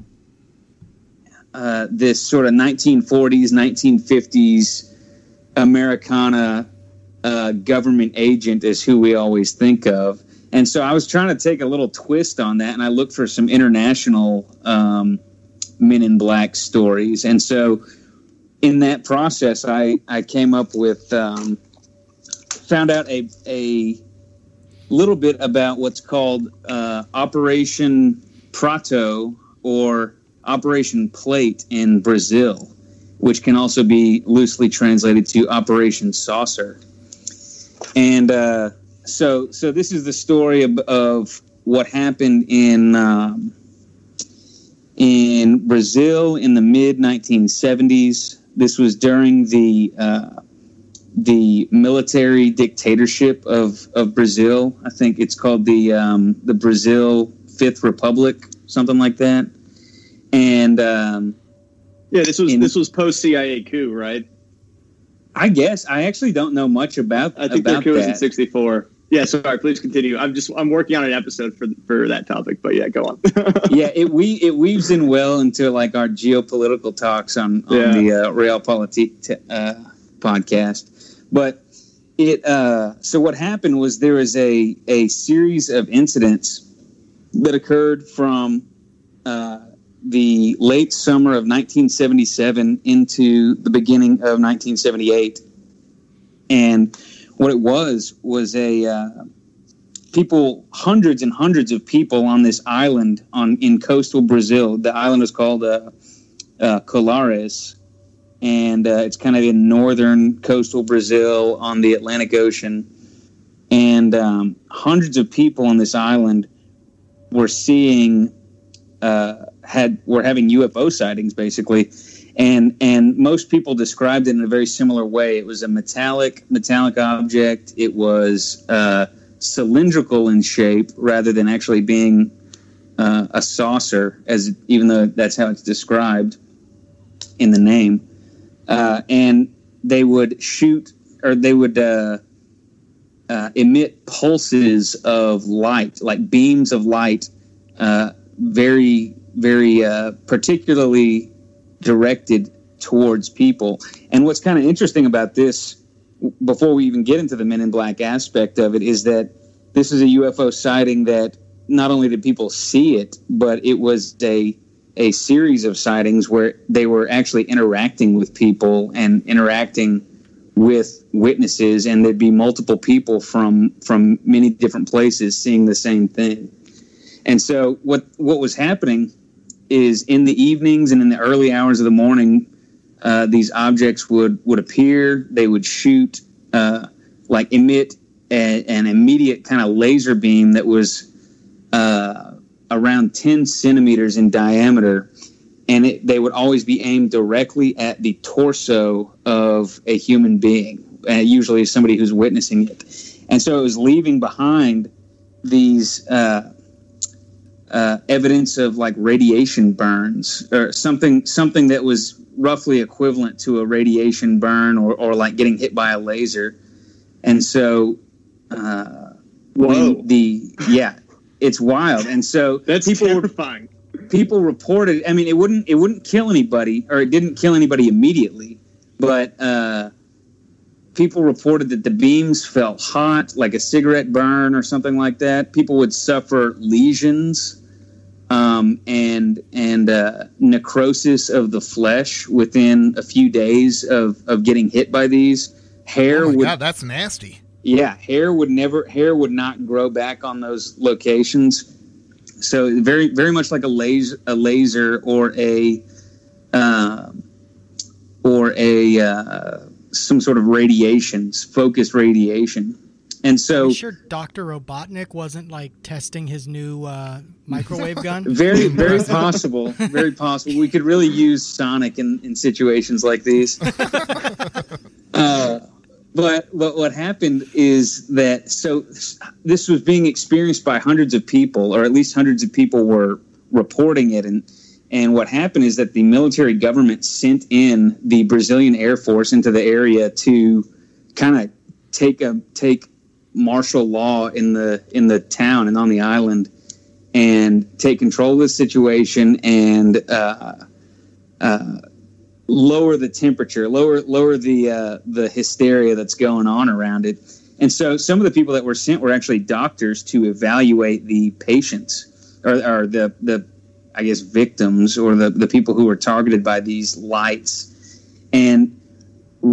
uh, this sort of 1940s, 1950s Americana uh, government agent is who we always think of. And so I was trying to take a little twist on that, and I looked for some international um, Men in Black stories. And so in that process, I, I came up with, um, found out a, a little bit about what's called uh, Operation Prato or Operation Plate in Brazil, which can also be loosely translated to Operation Saucer. And uh, so, so this is the story of, of what happened in um, in Brazil in the mid 1970s. This was during the uh, the military dictatorship of, of Brazil. I think it's called the um, the Brazil Fifth Republic, something like that. And um, Yeah, this was In- this was post CIA coup, right? I guess I actually don't know much about I think their about coup was in '64. Yeah, sorry. Please continue. I'm just I'm working on an episode for for that topic, but yeah, go on. yeah, it we it weaves in well into like our geopolitical talks on, on Yeah. the uh, Real Politik t- uh, podcast. But it uh, so what happened was there was a a series of incidents that occurred from uh, the late summer of 1977 into the beginning of 1978, and what it was was a uh, people, hundreds and hundreds of people on this island on in coastal Brazil. The island is called uh, uh, Colares, and uh, it's kind of in northern coastal Brazil on the Atlantic Ocean. And um, hundreds of people on this island were seeing uh, had were having UFO sightings basically. And and most people described it in a very similar way. It was a metallic metallic object. It was uh, cylindrical in shape rather than actually being uh, a saucer, as even though that's how it's described in the name. Uh, and they would shoot or they would uh, uh, emit pulses of light, like beams of light, uh, very very particularly directed towards people. And what's kind of interesting about this, before we even get into the Men in Black aspect of it, is that this is a UFO sighting that not only did people see it, but it was a a series of sightings where they were actually interacting with people and interacting with witnesses and there'd be multiple people from from many different places seeing the same thing and so what what was happening is in the evenings and in the early hours of the morning uh, these objects would would appear they would shoot uh, like emit a, an immediate kind of laser beam that was uh, around 10 centimeters in diameter and it, they would always be aimed directly at the torso of a human being, uh, usually somebody who's witnessing it. And so it was leaving behind these uh, evidence of like radiation burns or something, something that was roughly equivalent to a radiation burn or, or like getting hit by a laser. And so, uh, when the yeah, it's wild. And so That's people were terrifying. people reported i mean it wouldn't it wouldn't kill anybody or it didn't kill anybody immediately but uh, people reported that the beams felt hot like a cigarette burn or something like that people would suffer lesions um, and and uh, necrosis of the flesh within a few days of, of getting hit by these hair Oh would god, that's nasty. yeah, hair would never hair would not grow back on those locations. So very very much like a laser a laser or a uh, or a uh, some sort of radiations focused radiation. And Are so you sure Dr. Robotnik wasn't like testing his new uh, microwave gun? very very possible very possible we could really use sonic in, in situations like these uh, but but what happened is that so this was being experienced by hundreds of people or at least hundreds of people were reporting it and and what happened is that the military government sent in the Brazilian Air Force into the area to kind of take a take martial law in the in the town and on the island and take control of the situation and uh, uh, lower the temperature, lower lower the uh, the hysteria that's going on around it. And so, some of the people that were sent were actually doctors to evaluate the patients or, or the the I guess victims or the the people who were targeted by these lights. And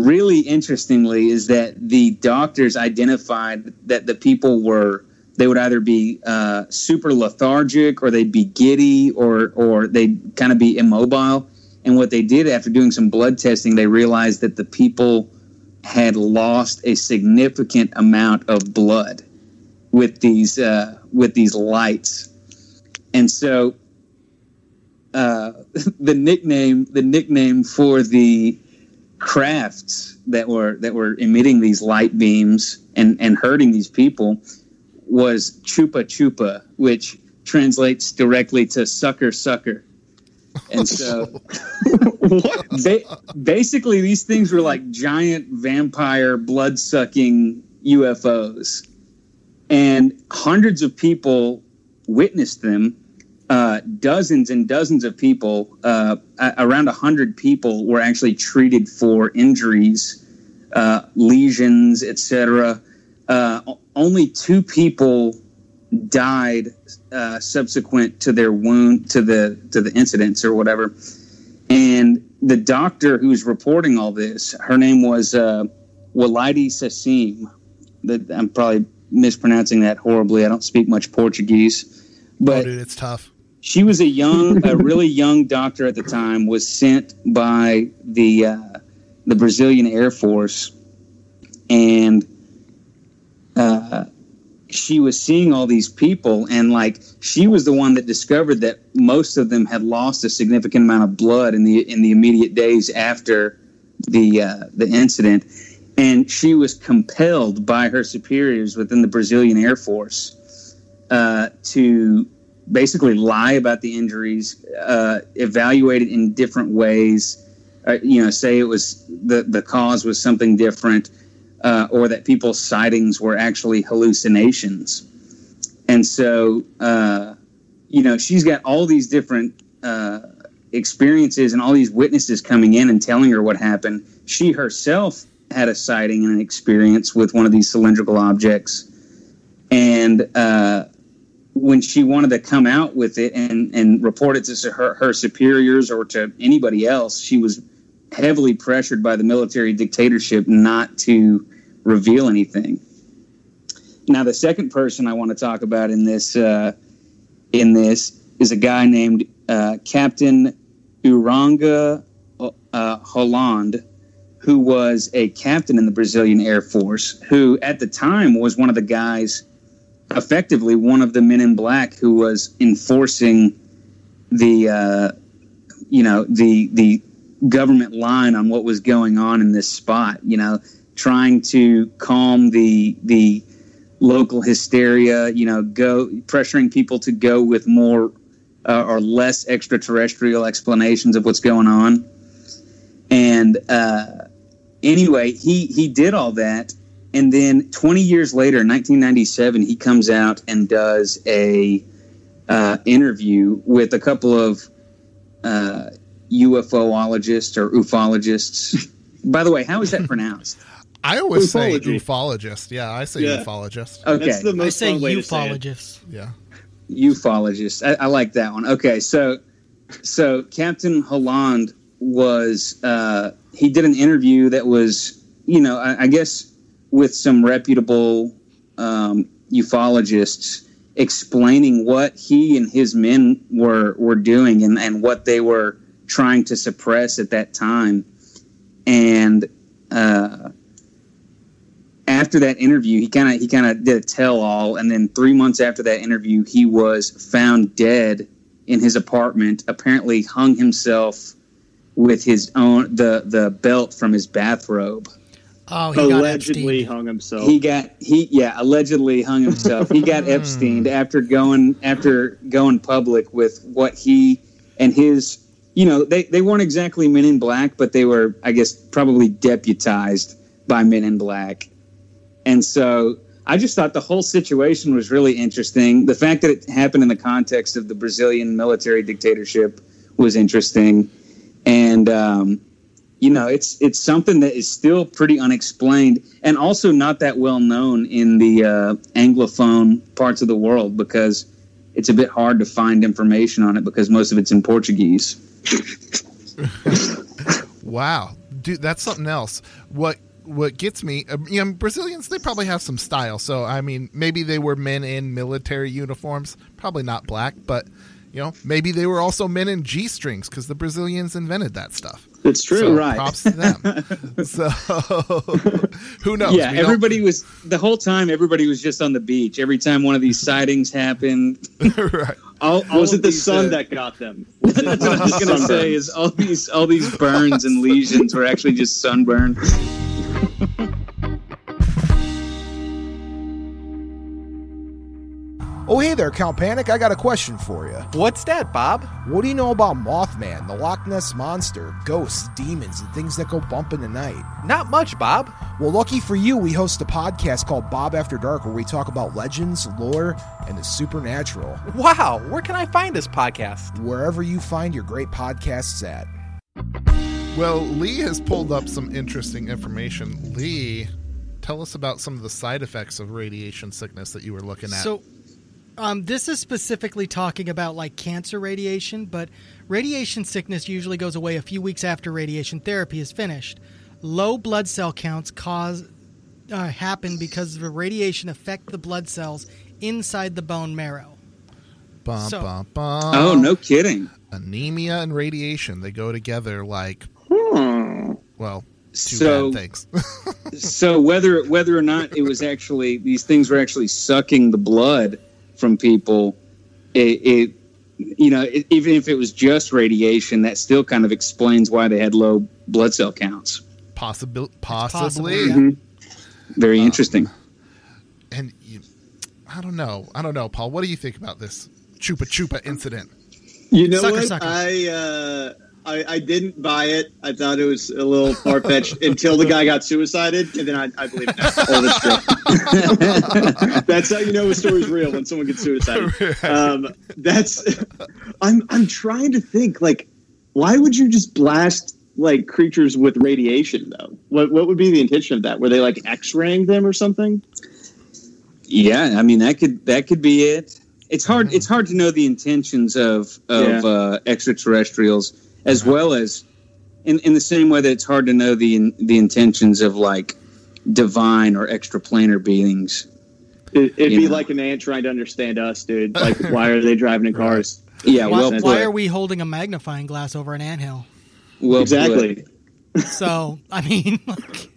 really interestingly is that the doctors identified that the people were they would either be uh, super lethargic or they'd be giddy or or they'd kind of be immobile. And what they did after doing some blood testing they realized that the people had lost a significant amount of blood with these uh, with these lights. And so uh, the nickname the nickname for the crafts that were that were emitting these light beams and and hurting these people was chupa chupa, which translates directly to sucker sucker. And so, ba- basically, these things were like giant vampire blood sucking UFOs, and hundreds of people witnessed them. Uh, dozens and dozens of people, uh, around a hundred people, were actually treated for injuries, uh, lesions, etc. Uh, only two people died uh, subsequent to their wound to the to the incidents or whatever. And the doctor who's reporting all this, her name was uh, Wellaide Cecim. That I'm probably mispronouncing that horribly. I don't speak much Portuguese, Oh, but dude, it's tough. She was a young, a really young doctor at the time. Was sent by the uh, the Brazilian Air Force, and uh, she was seeing all these people, and like she was the one that discovered that most of them had lost a significant amount of blood in the in the immediate days after the uh, the incident, and she was compelled by her superiors within the Brazilian Air Force uh, to basically lie about the injuries, uh, evaluate it in different ways. Uh, you know, say it was the the cause was something different, uh, or that people's sightings were actually hallucinations. And so, uh, you know, she's got all these different uh, experiences and all these witnesses coming in and telling her what happened, she herself had a sighting and an experience with one of these cylindrical objects. And uh, when she wanted to come out with it and, and report it to her, her superiors or to anybody else, she was heavily pressured by the military dictatorship not to reveal anything. Now, the second person I want to talk about in this uh, in this is a guy named uh, Captain Uyrangê uh, Holland, who was a captain in the Brazilian Air Force, who at the time was one of the guys, effectively one of the men in black who was enforcing the, uh, you know, the the government line on what was going on in this spot. You know, trying to calm the the local hysteria. You know, go pressuring people to go with more uh, or less extraterrestrial explanations of what's going on. And uh, anyway, he he did all that, and then 20 years later, in 1997, he comes out and does a uh, interview with a couple of uh, UFOologists or ufologists. By the way, how is that pronounced? I always say ufologist. Yeah, I say Yeah. ufologist. Okay, That's the I most say fun way to say it. Yeah. ufologist. I, I like that one. Okay, so so Captain Holland was uh, he did an interview that was you know I, I guess with some reputable um, ufologists explaining what he and his men were were doing and, and what they were trying to suppress at that time and uh, after that interview, he kind of he kind of did a tell all, and then three months after that interview, he was found dead in his apartment. Apparently, hung himself with his own the the belt from his bathrobe. Oh, he Allegedly Epstein. hung himself. He got he yeah allegedly hung himself. he got Epstein after going after going public with what he and his you know they they weren't exactly Men in Black, but they were I guess probably deputized by Men in Black, and so I just thought the whole situation was really interesting. The fact that it happened in the context of the Brazilian military dictatorship was interesting, and um, you know it's it's something that is still pretty unexplained and also not that well known in the uh, anglophone parts of the world because it's a bit hard to find information on it because most of it's in Portuguese. Wow, dude, that's something else. What what gets me, uh, you know, Brazilians they probably have some style. So I mean, maybe they were men in military uniforms, probably not black, but you know, maybe they were also men in g strings because the Brazilians invented that stuff. It's true. So right. Props to them. so who knows? yeah, We don't- everybody was the whole time. Everybody was just on the beach. Every time one of these sightings happened, right. all, all Was it the these, sun uh, that got them? That's what I was gonna say. Is all these all these burns and lesions were actually just sunburn. Oh, hey there, Count Panic. I got a question for you. What's that, Bob? What do you know about Mothman, the Loch Ness Monster, ghosts, demons, and things that go bump in the night? Not much, Bob. Well, lucky for you, we host a podcast called Bob After Dark where we talk about legends, lore, and the supernatural. Wow, where can I find this podcast? Wherever you find your great podcasts at. Well, Lee has pulled up some interesting information. Lee, tell us about some of the side effects of radiation sickness that you were looking at. So, um, this is specifically talking about like cancer radiation, but radiation sickness usually goes away a few weeks after radiation therapy is finished. Low blood cell counts cause uh, happen because the radiation affect the blood cells inside the bone marrow. Bum, so- bum, bum. Oh, no kidding. Anemia and radiation, they go together like, Hmm. well, two So- bad things. so whether whether or not it was actually these things were actually sucking the blood from people, it, it you know it, even if it was just radiation, that still kind of explains why they had low blood cell counts. Possibil- possible, possibly. yeah. Very interesting. And you, I don't know. I don't know, Paul. What do you think about this Chupa Chupa incident? You know Sucker, what? sucker. I uh, I, I didn't buy it. I thought it was a little far fetched until the guy got suicided, and then I, I believe it now. All this true. that's how you know a story's real when someone gets suicided. Um, that's. I'm I'm trying to think like, why would you just blast like creatures with radiation though? What what would be the intention of that? Were they like X-raying them or something? Yeah, I mean that could that could be it. It's hard. It's hard to know the intentions of of Yeah. uh, extraterrestrials, as well as in in the same way that it's hard to know the the intentions of like divine or extraplanar beings. It, it'd You be know. like an ant trying to understand us, dude. Like, why are they driving in cars? Yeah, why, well why put. are we holding a magnifying glass over an anthill? Well exactly. put. So, I mean, like,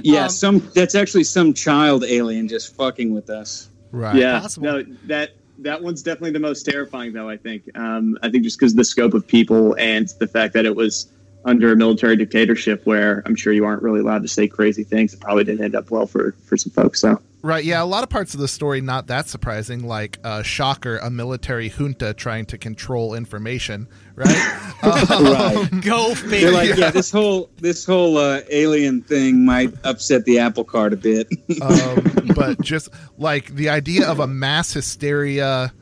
Yeah, Um, some that's actually some child alien just fucking with us. Right. Yeah, Possible. no, that that one's definitely the most terrifying, though. I think. Um, I think just because the scope of people and the fact that it was under a military dictatorship, where I'm sure you aren't really allowed to say crazy things, it probably didn't end up well for for some folks. So Right. Yeah. A lot of parts of the story not that surprising, like uh, Shocker, a military junta trying to control information. Right. Right. go They're figure. like, yeah, this whole this whole uh, alien thing might upset the apple cart a bit. um, but just like the idea of a mass hysteria,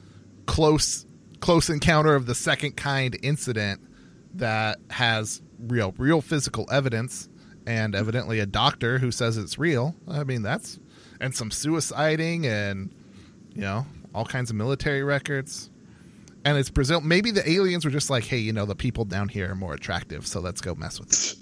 close close encounter of the second kind incident that has real real physical evidence and evidently a doctor who says it's real. I mean that's and some suiciding and you know all kinds of military records. And it's Brazil. Maybe the aliens were just like, hey, you know, the people down here are more attractive, so let's go mess with it.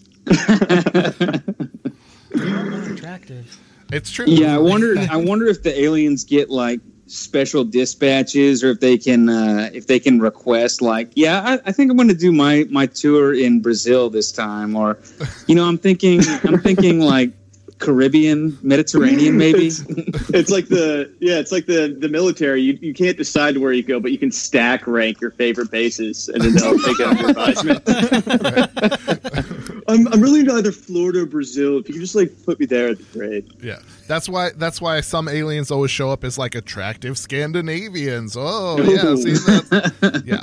Attractive. It's true. Yeah, I wonder. I wonder if the aliens get like special dispatches, or if they can, uh, if they can request like, yeah, I, I think I'm going to do my my tour in Brazil this time, or, you know, I'm thinking, I'm thinking like Caribbean, Mediterranean, maybe. it's, it's like the yeah, it's like the the military. You you can't decide where you go, but you can stack rank your favorite bases, and then they'll take it under advisement. I'm, I'm really into either Florida or Brazil. If you could just like put me there, that'd be great. Yeah, that's why that's why some aliens always show up as like attractive Scandinavians. Oh yeah, see that? Yeah.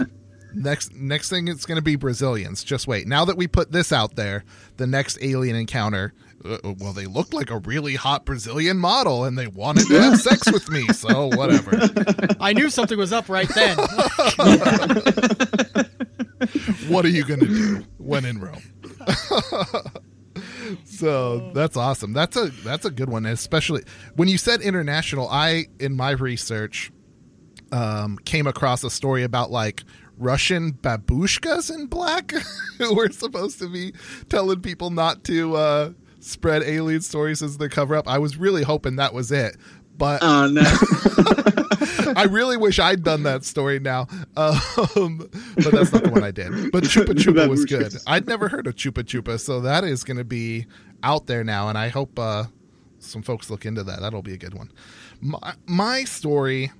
Next next thing it's going to be Brazilians. Just wait. Now that we put this out there, the next alien encounter. Uh, well, they looked like a really hot Brazilian model, and they wanted to have sex with me. So whatever. I knew something was up right then. what are you going to do when in Rome? so that's awesome. That's a that's a good one, especially when you said international. I in my research um, came across a story about like Russian babushkas in black who were supposed to be telling people not to uh, spread alien stories as the cover up. I was really hoping that was it, but oh no. I really wish I'd done that story now. Um, but that's not the one I did. But Chupa Chupa was good. I'd never heard of Chupa Chupa, so that is going to be out there now, and I hope uh, some folks look into that. That'll be a good one. My, my story,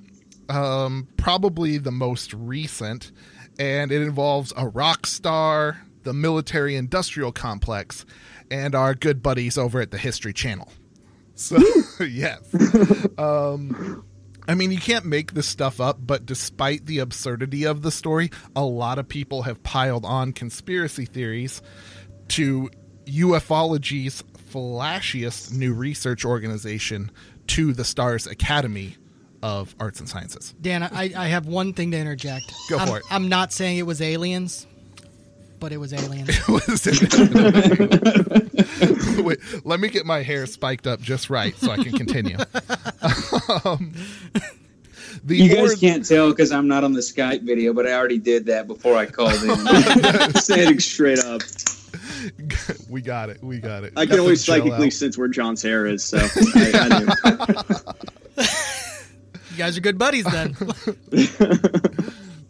um, probably the most recent, and it involves a rock star, the military industrial complex, and our good buddies over at the History Channel. So, yes. Um, I mean, you can't make this stuff up, but despite the absurdity of the story, a lot of people have piled on conspiracy theories to ufology's flashiest new research organization, to the Stars Academy of Arts and Sciences. Dan, I, I have one thing to interject. Go I'm, for it. I'm not saying it was aliens, but it was aliens. Was it- Wait, let me get my hair spiked up just right so I can continue. um, the You guys or- can't tell because I'm not on the Skype video, but I already did that before I called in. Standing straight up. we got it. We got it. I can the always gel psychically out. sense where John's hair is, so I, I you guys are good buddies then.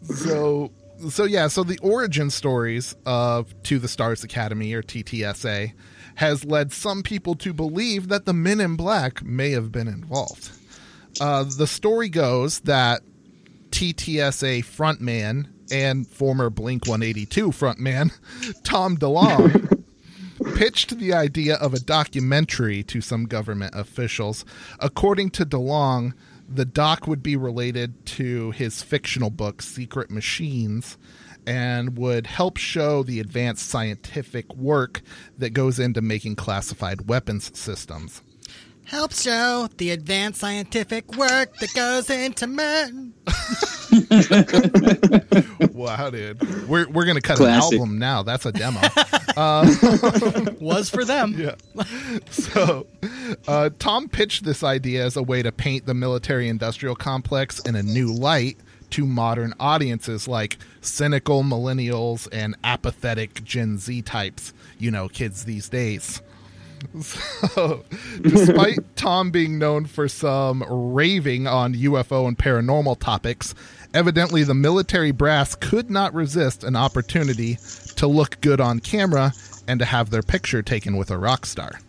so so yeah so the origin stories of to the stars academy or ttsa has led some people to believe that the men in black may have been involved uh, the story goes that ttsa frontman and former blink 182 frontman tom delonge pitched the idea of a documentary to some government officials. According to DeLonge, The doc would be related to his fictional book, Sekret Machines, and would help show the advanced scientific work that goes into making classified weapons systems. Help show the advanced scientific work that goes into men. wow, dude. We're, we're going to cut Classic. an album now. That's a demo. Was for them. yeah. So, uh, Tom pitched this idea as a way to paint the military industrial complex in a new light to modern audiences like cynical millennials and apathetic Gen Z types, you know, kids these days. So, despite Tom being known for some raving on UFO and paranormal topics, evidently the military brass could not resist an opportunity to look good on camera and to have their picture taken with a rock star.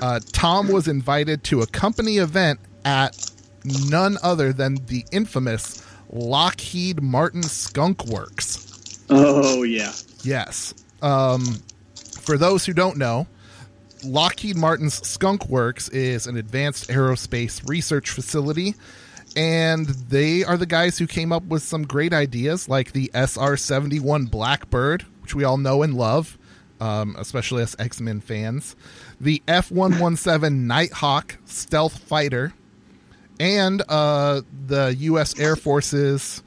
Uh, Tom was invited to a company event at none other than the infamous Lockheed Martin Skunk Works. Oh yeah. Yes. Um, for those who don't know, Lockheed Martin's Skunk Works is an advanced aerospace research facility, and they are the guys who came up with some great ideas like the SR 71 Blackbird, which we all know and love, um, especially us X Men fans, the F 117 Nighthawk stealth fighter, and uh, the U.S. Air Force's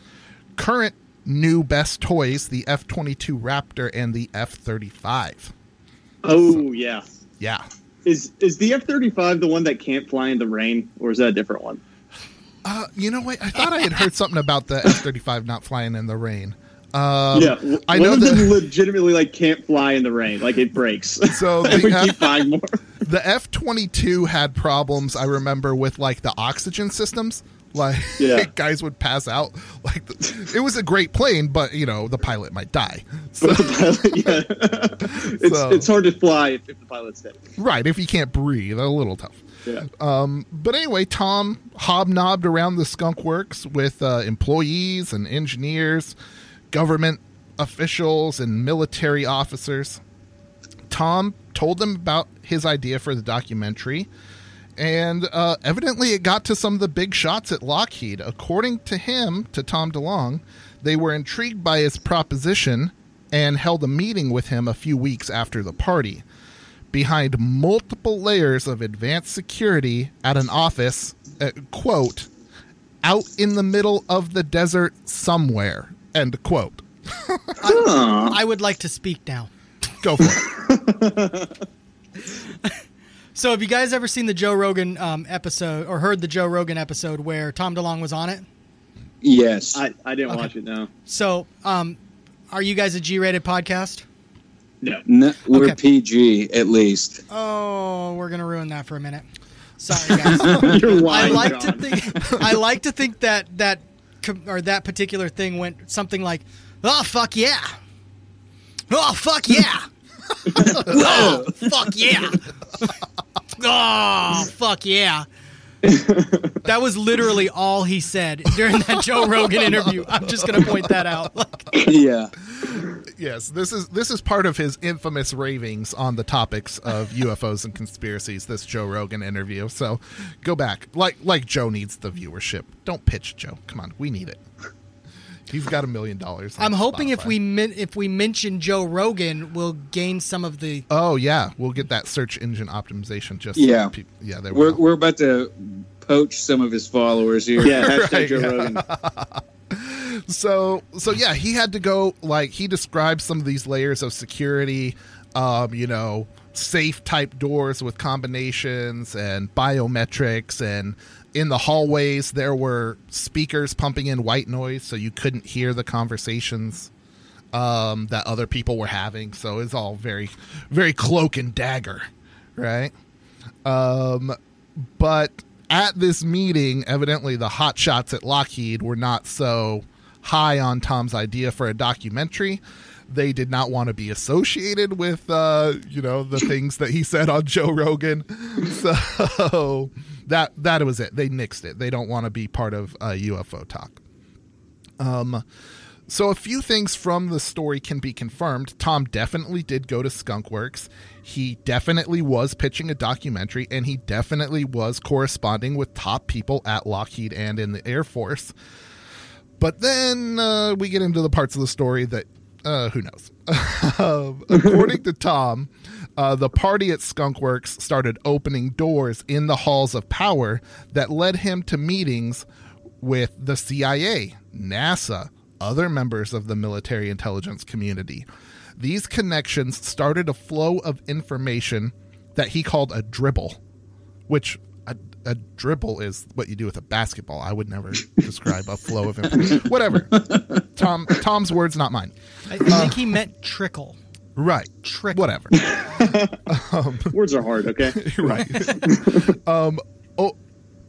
current new best toys, the F 22 Raptor and the F 35. Oh yeah. Yeah. Is is the F thirty five the one that can't fly in the rain, or is that a different one? Uh, you know what? I thought I had heard something about the F 35 not flying in the rain. Um, yeah, w- I one know of them that legitimately like can't fly in the rain, like it breaks. So the keep F- buying more. the F 22 had problems, I remember, with like the oxygen systems. Like, Yeah. guys would pass out. Like, the, it was a great plane, but you know, the pilot might die. So, pilot, yeah, it's So- it's hard to fly if, if the pilot's dead. right, if you can't breathe, a little tough. Yeah. Um, but anyway, Tom hobnobbed around the skunk works with uh, employees and engineers, government officials, and military officers. Tom told them about his idea for the documentary, and uh, evidently it got to some of the big shots at Lockheed. According to him, to Tom DeLonge, they were intrigued by his proposition and held a meeting with him a few weeks after the party behind multiple layers of advanced security at an office, uh, quote, out in the middle of the desert somewhere, end quote. I would like to speak now. Go for it. So, have you guys ever seen the Joe Rogan um, episode or heard the Joe Rogan episode where Tom DeLonge was on it? Yes. I, I didn't watch it. No, So, um, are you guys a G-rated podcast? no. No, we're Okay. PG at least. Oh, we're gonna ruin that for a minute. Sorry, guys. You're I lying. like to think. I like to think that that or that particular thing went something like, "Oh fuck yeah! Oh fuck yeah! oh fuck yeah! Oh fuck yeah!" That was literally all he said during that Joe Rogan interview. I'm just gonna point that out. Like, yeah. yes, this is this is part of his infamous ravings on the topics of UFOs and conspiracies. This Joe Rogan interview. So go back, like like Joe needs the viewership. Don't pitch Joe. Come on, we need it. He's got a million dollars. I'm hoping if we min- if we mention Joe Rogan, we'll gain some of the Oh yeah, we'll get that search engine optimization. Just Yeah. so peop- yeah. There we We're go. we're about to poach some of his followers here. Yeah, hashtag Right, Joe yeah. Rogan. so so yeah he had to go like he described some of these layers of security um you know safe type doors with combinations and biometrics and in the hallways there were speakers pumping in white noise so you couldn't hear the conversations um that other people were having so it's all very very cloak and dagger right um but at this meeting, evidently the hot shots at Lockheed were not so high on Tom's idea for a documentary. They did not want to be associated with, uh, you know, the things that he said on Joe Rogan. So that that was it. They nixed it. They don't want to be part of uh, UFO talk. Um, So a few things from the story can be confirmed. Tom definitely did go to Skunkworks. He definitely was pitching a documentary, and he definitely was corresponding with top people at Lockheed and in the Air Force. But then uh, we get into the parts of the story that uh, who knows. Um, according to Tom, uh, the party at Skunkworks started opening doors in the halls of power that led him to meetings with the CIA, NASA, other members of the military intelligence community. These connections started a flow of information that he called a dribble, which a, a dribble is what you do with a basketball. I would never describe a flow of information. Whatever. Tom Tom's words, not mine. I think he meant trickle. Right. Trickle. Whatever. um, Words are hard, okay? right. um, oh,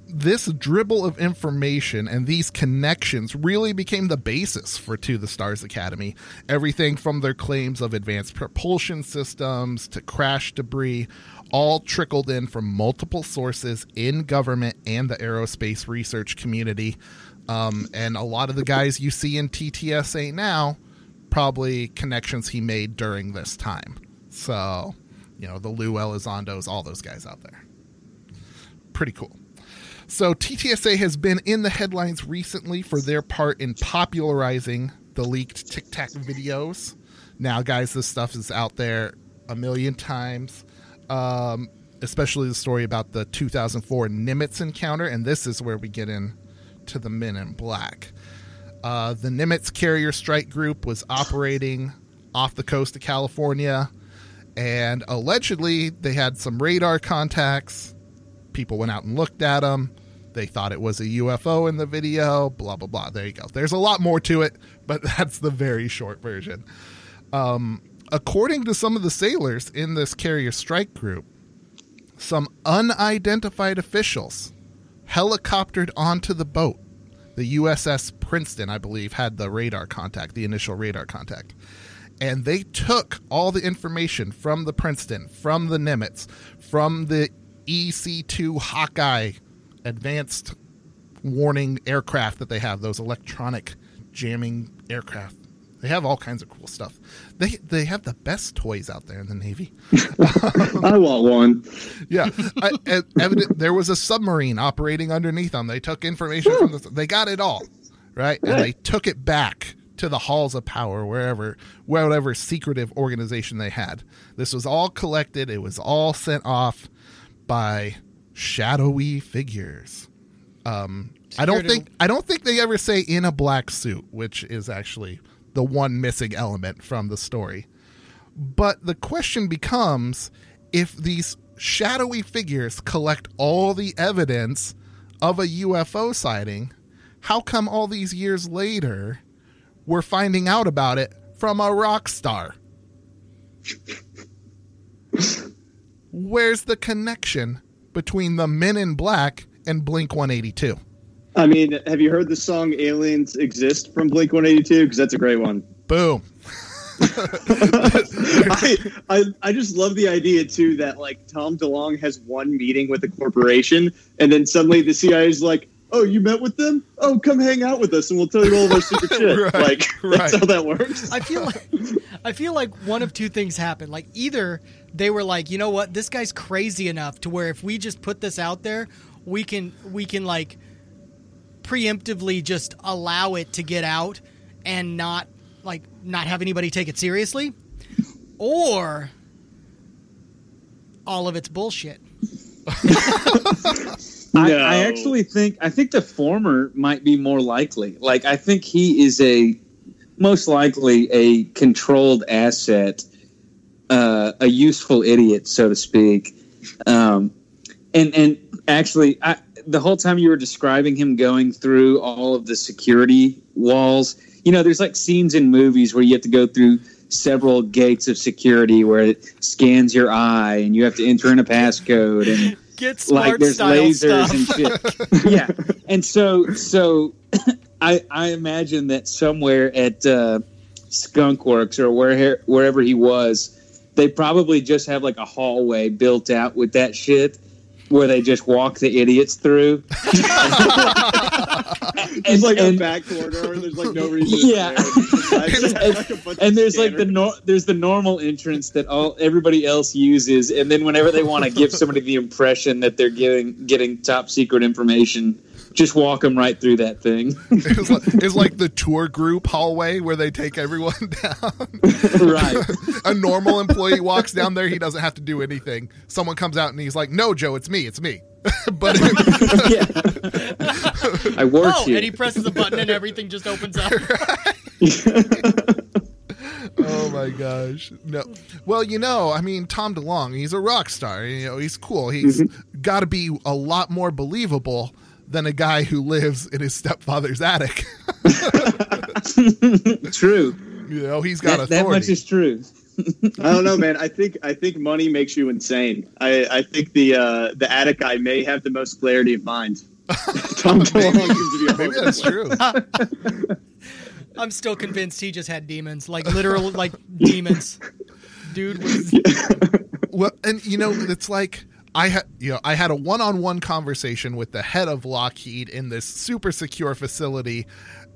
this dribble of information and these connections really became the basis for To the Stars Academy. Everything from their claims of advanced propulsion systems to crash debris all trickled in from multiple sources in government and the aerospace research community. Um, and a lot of the guys you see in TTSA now, probably connections he made during this time. So, you know, the Lou Elizondos, all those guys out there. Pretty cool. So, TTSA has been in the headlines recently for their part in popularizing the leaked Tic Tac videos. Now, guys, this stuff is out there a million times, um, especially the story about the 2004 Nimitz encounter. And this is where we get in to the Men in Black. Uh, the Nimitz Carrier Strike Group was operating off the coast of California, and allegedly they had some radar contacts. People went out and looked at them. They thought it was a UFO in the video, blah, blah, blah. There you go. There's a lot more to it, but that's the very short version. Um, according to some of the sailors in this carrier strike group, some unidentified officials helicoptered onto the boat. The USS Princeton, I believe, had the radar contact, the initial radar contact. And they took all the information from the Princeton, from the Nimitz, from the EC 2 Hawkeye advanced warning aircraft that they have, those electronic jamming aircraft. They have all kinds of cool stuff. They they have the best toys out there in the Navy. I want one. Yeah, I, e- evident there was a submarine operating underneath them. They took information from the. They got it all, right? And they took it back to the halls of power, wherever, whatever secretive organization they had. This was all collected. It was all sent off by shadowy figures. Um, I don't think I don't think they ever say in a black suit, which is actually the one missing element from the story. But the question becomes if these shadowy figures collect all the evidence of a UFO sighting, how come all these years later we're finding out about it from a rock star? Where's the connection between the Men in Black and Blink 182? I mean, have you heard the song "Aliens Exist" from Blink One Eighty Two? Because that's a great one. Boom. I, I I just love the idea too that like Tom DeLonge has one meeting with a corporation, and then suddenly the CIA is like, "Oh, you met with them? Oh, come hang out with us, and we'll tell you all of our secret shit." Right, like that's right. how that works. I feel like I feel like one of two things happened. Like either they were like, you know what, this guy's crazy enough to where if we just put this out there, we can we can like preemptively just allow it to get out and not like not have anybody take it seriously, or all of it's bullshit. I, I actually think I think the former might be more likely. Like I think he is a most likely a controlled asset, uh, a useful idiot, so to speak. Um, and and actually, I, the whole time you were describing him going through all of the security walls, you know, there's like scenes in movies where you have to go through several gates of security where it scans your eye and you have to enter in a passcode and Get like there's lasers stuff. and shit. yeah, and so so I I imagine that somewhere at uh, Skunkworks or where wherever he was, they probably just have like a hallway built out with that shit. Where they just walk the idiots through, It's like and- a back corner, and there's like no reason. Yeah. stare. It's just like and of there's like the nor- there's the normal entrance that all everybody else uses, and then whenever they want to give somebody the impression that they're getting getting top secret information, just walk them right through that thing. It's like, it's like the tour group hallway where they take everyone down. right. A normal employee walks down there, he doesn't have to do anything. Someone comes out and he's like, "No, Joe, it's me, it's me." but I work oh, here. and he presses a button and everything just opens up. oh my gosh, no. Well, you know, I mean, Tom DeLonge, he's a rock star. You know, he's cool. He's mm-hmm. got to be a lot more believable than a guy who lives in his stepfather's attic. True. You know, he's got That, that much is true. I don't know, man. I think I think money makes you insane. I, I think the uh, the attic guy may have the most clarity of mind. Tom DeLonge seems to be Maybe that's true. I'm still convinced he just had demons, like literal, like demons. Dude was well, and you know, it's like I had, you know, I had a one-on-one conversation with the head of Lockheed in this super secure facility,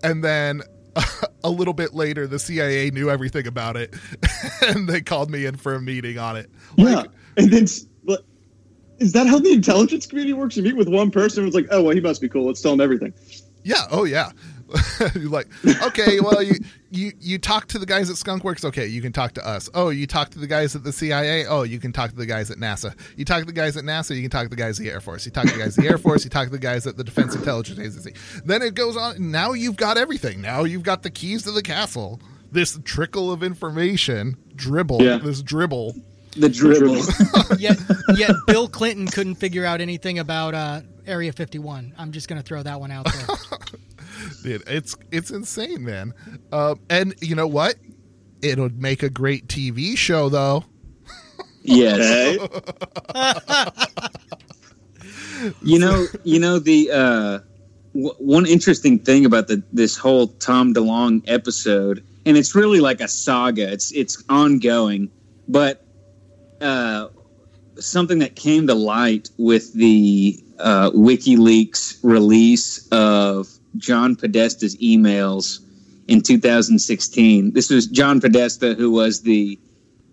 and then a little bit later, the CIA knew everything about it, and they called me in for a meeting on it. Yeah, and then is that how the intelligence community works? You meet with one person, it's like, oh well, he must be cool. Let's tell him everything. Yeah. Oh, yeah. You're like, okay, well, you you you talk to the guys at Skunkworks. Okay, you can talk to us. Oh, you talk to the guys at the CIA. Oh, you can talk to the guys at NASA. You talk to the guys at NASA. You can talk to the guys at the Air Force. You talk to the guys at the Air Force. You talk to the guys at the Defense Intelligence Agency. Then it goes on. Now you've got everything. Now you've got the keys to the castle. This trickle of information, dribble. Yeah. This dribble. The dribble. yet yet Bill Clinton couldn't figure out anything about uh, Area 51. I'm just gonna throw that one out there. Dude, it's it's insane, man. Uh, and you know what? It would make a great TV show, though. yes. Okay. You know, you know the uh, w- one interesting thing about the this whole Tom DeLonge episode, and it's really like a saga. It's it's ongoing, but uh, something that came to light with the uh, WikiLeaks release of John Podesta's emails in 2016. This was John Podesta, who was the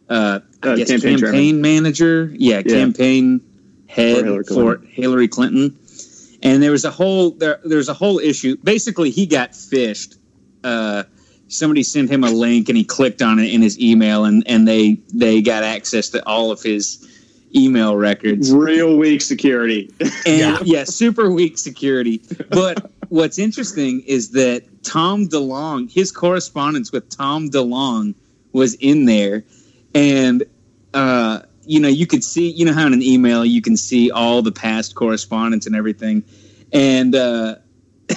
uh, I Uh, guess campaign campaign, manager. Yeah, Yeah. campaign head For Hillary for Clinton. Hillary Clinton. And there was a whole there there was a whole issue. Basically, he got phished. Uh, somebody sent him a link, and he clicked on it in his email, and and they they got access to all of his email records. Real weak security. And yeah. super weak security. But what's interesting is that Tom DeLonge, his correspondence with Tom DeLonge was in there. And, uh, you know, you could see, you know, how in an email you can see all the past correspondence and everything. And, uh,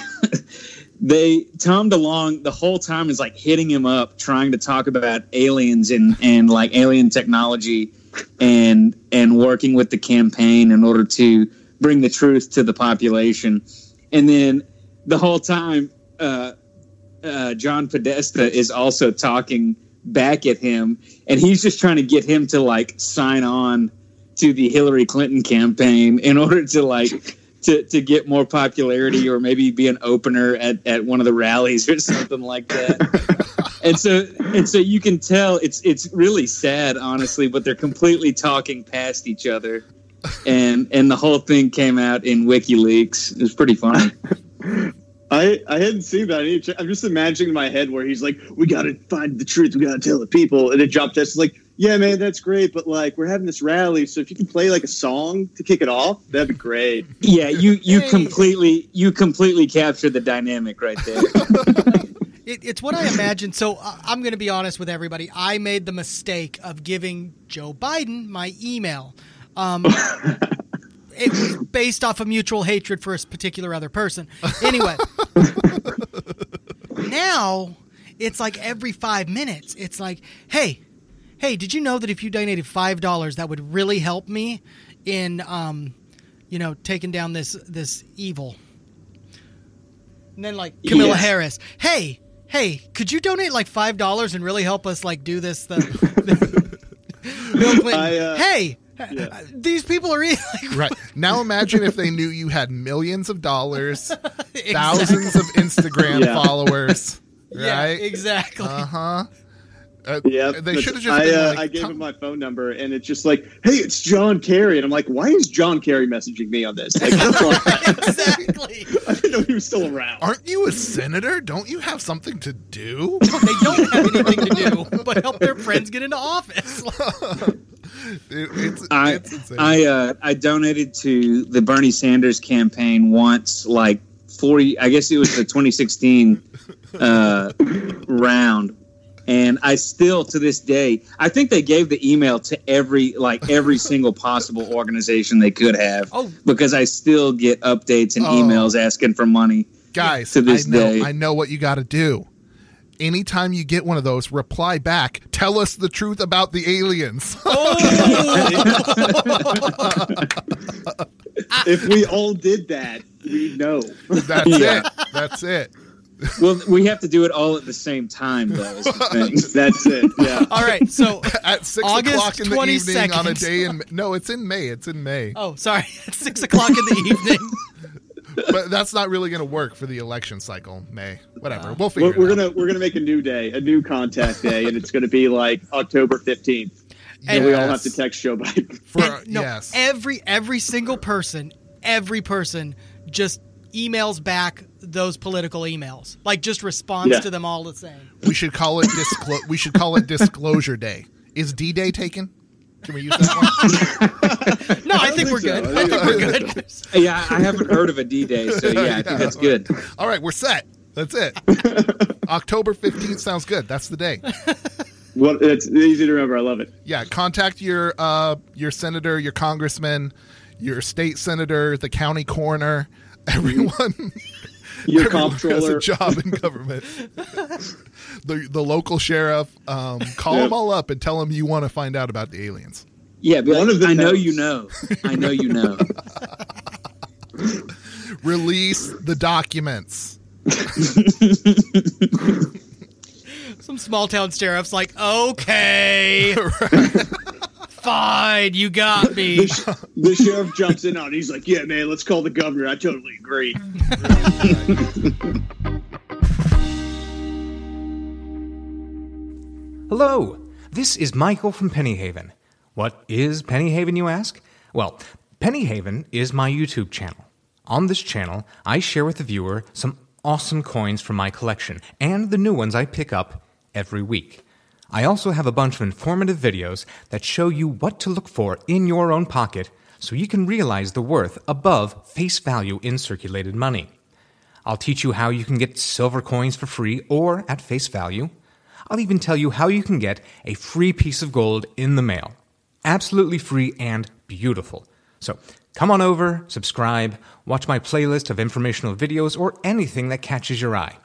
they Tom DeLong the whole time is like hitting him up, trying to talk about aliens and and like alien technology, and and working with the campaign in order to bring the truth to the population. And then the whole time, uh, uh, John Podesta is also talking back at him, and he's just trying to get him to like sign on to the Hillary Clinton campaign in order to like to, to get more popularity or maybe be an opener at, at one of the rallies or something like that. and so and so you can tell it's it's really sad honestly, but they're completely talking past each other. And and the whole thing came out in WikiLeaks. It was pretty funny. I, I hadn't seen that. I need to check- I'm just imagining in my head where he's like, "We got to find the truth. We got to tell the people." And then Podesta is like, "Yeah, man, that's great, but like we're having this rally, so if you can play like a song to kick it off, that'd be great." Yeah, you you Hey. completely you completely captured the dynamic right there. It, it's what I imagined. So uh, I'm going to be honest with everybody. I made the mistake of giving Joe Biden my email. Um, it was based off of mutual hatred for a particular other person. Anyway, now it's like every five minutes, it's like, hey, hey, did you know that if you donated five dollars, that would really help me in, um, you know, taking down this this evil. And then like Kamala Yes. Harris, hey, hey, could you donate like five dollars and really help us like do this? The, Bill Clinton, I, uh, hey, These people are like, Right. Now imagine if they knew you had millions of dollars, thousands of Instagram Yeah. followers. yeah, exactly. Uh huh. Uh, Yeah, They should have just I, been uh, like, I gave "Tom- him my phone number, and it's just like, "Hey, it's John Kerry," and I'm like, "Why is John Kerry messaging me on this?" Like, on. exactly. I didn't know he was still around. Aren't you a senator? Don't you have something to do? They don't have anything to do but help their friends get into office. It- it's, I it's. I uh, I donated to the Bernie Sanders campaign once, like forty. I guess it was the 2016 uh, round, and I still to this day, I think they gave the email to every like every single possible organization they could have. Oh. because I still get updates and Oh. emails asking for money. Guys, to this I know, day. I know what you got to do. Anytime you get one of those, reply back. Tell us the truth about the aliens. if we all did that, we know. That's Yeah. it. That's it. Well, we have to do it all at the same time, though. Is the thing. That's it. Yeah. All right, so At six August o'clock in the 22nd. evening on a day in no, it's in May. It's in May. oh, sorry, it's six o'clock in the evening. But that's not really going to work for the election cycle. May, whatever. We'll figure We're, we're out. gonna we're gonna make a new day, a new contact day, and it's gonna be like October fifteenth. And we all have to text Joe Biden. For, And, no, yes. every every single person, every person just emails back those political emails. Like just responds Yeah. to them all the same. we should call it disclo- we should call it disclosure day. Is D Day taken? Can we use that one? No, I, think, we're so. good. I I think think we're good. Yeah, I haven't heard of a D Day, so yeah, I think that's good. All right, we're set. That's it. October 15th sounds good. That's the day. Well, it's easy to remember. I love it. Yeah, contact your uh your senator, your congressman, your state senator, the county coroner, everyone Your everyone who has a job in government. the the local sheriff, um, call Yeah. them all up and tell them you want to find out about the aliens. Yeah, but One of them I know you know. I know you know. Release the documents. Some small town sheriff's like, okay, fine, you got me. The sheriff jumps in on. it. He's like, "Yeah, man, let's call the governor." I totally agree. Hello, this is Michael from Pennyhaven. What is Pennyhaven, you ask? Well, Pennyhaven is my YouTube channel. On this channel, I share with the viewer some awesome coins from my collection and the new ones I pick up every week. I also have a bunch of informative videos that show you what to look for in your own pocket so you can realize the worth above face value in circulated money. I'll teach you how you can get silver coins for free or at face value. I'll even tell you how you can get a free piece of gold in the mail. Absolutely free and beautiful. So come on over, subscribe, watch my playlist of informational videos, or anything that catches your eye.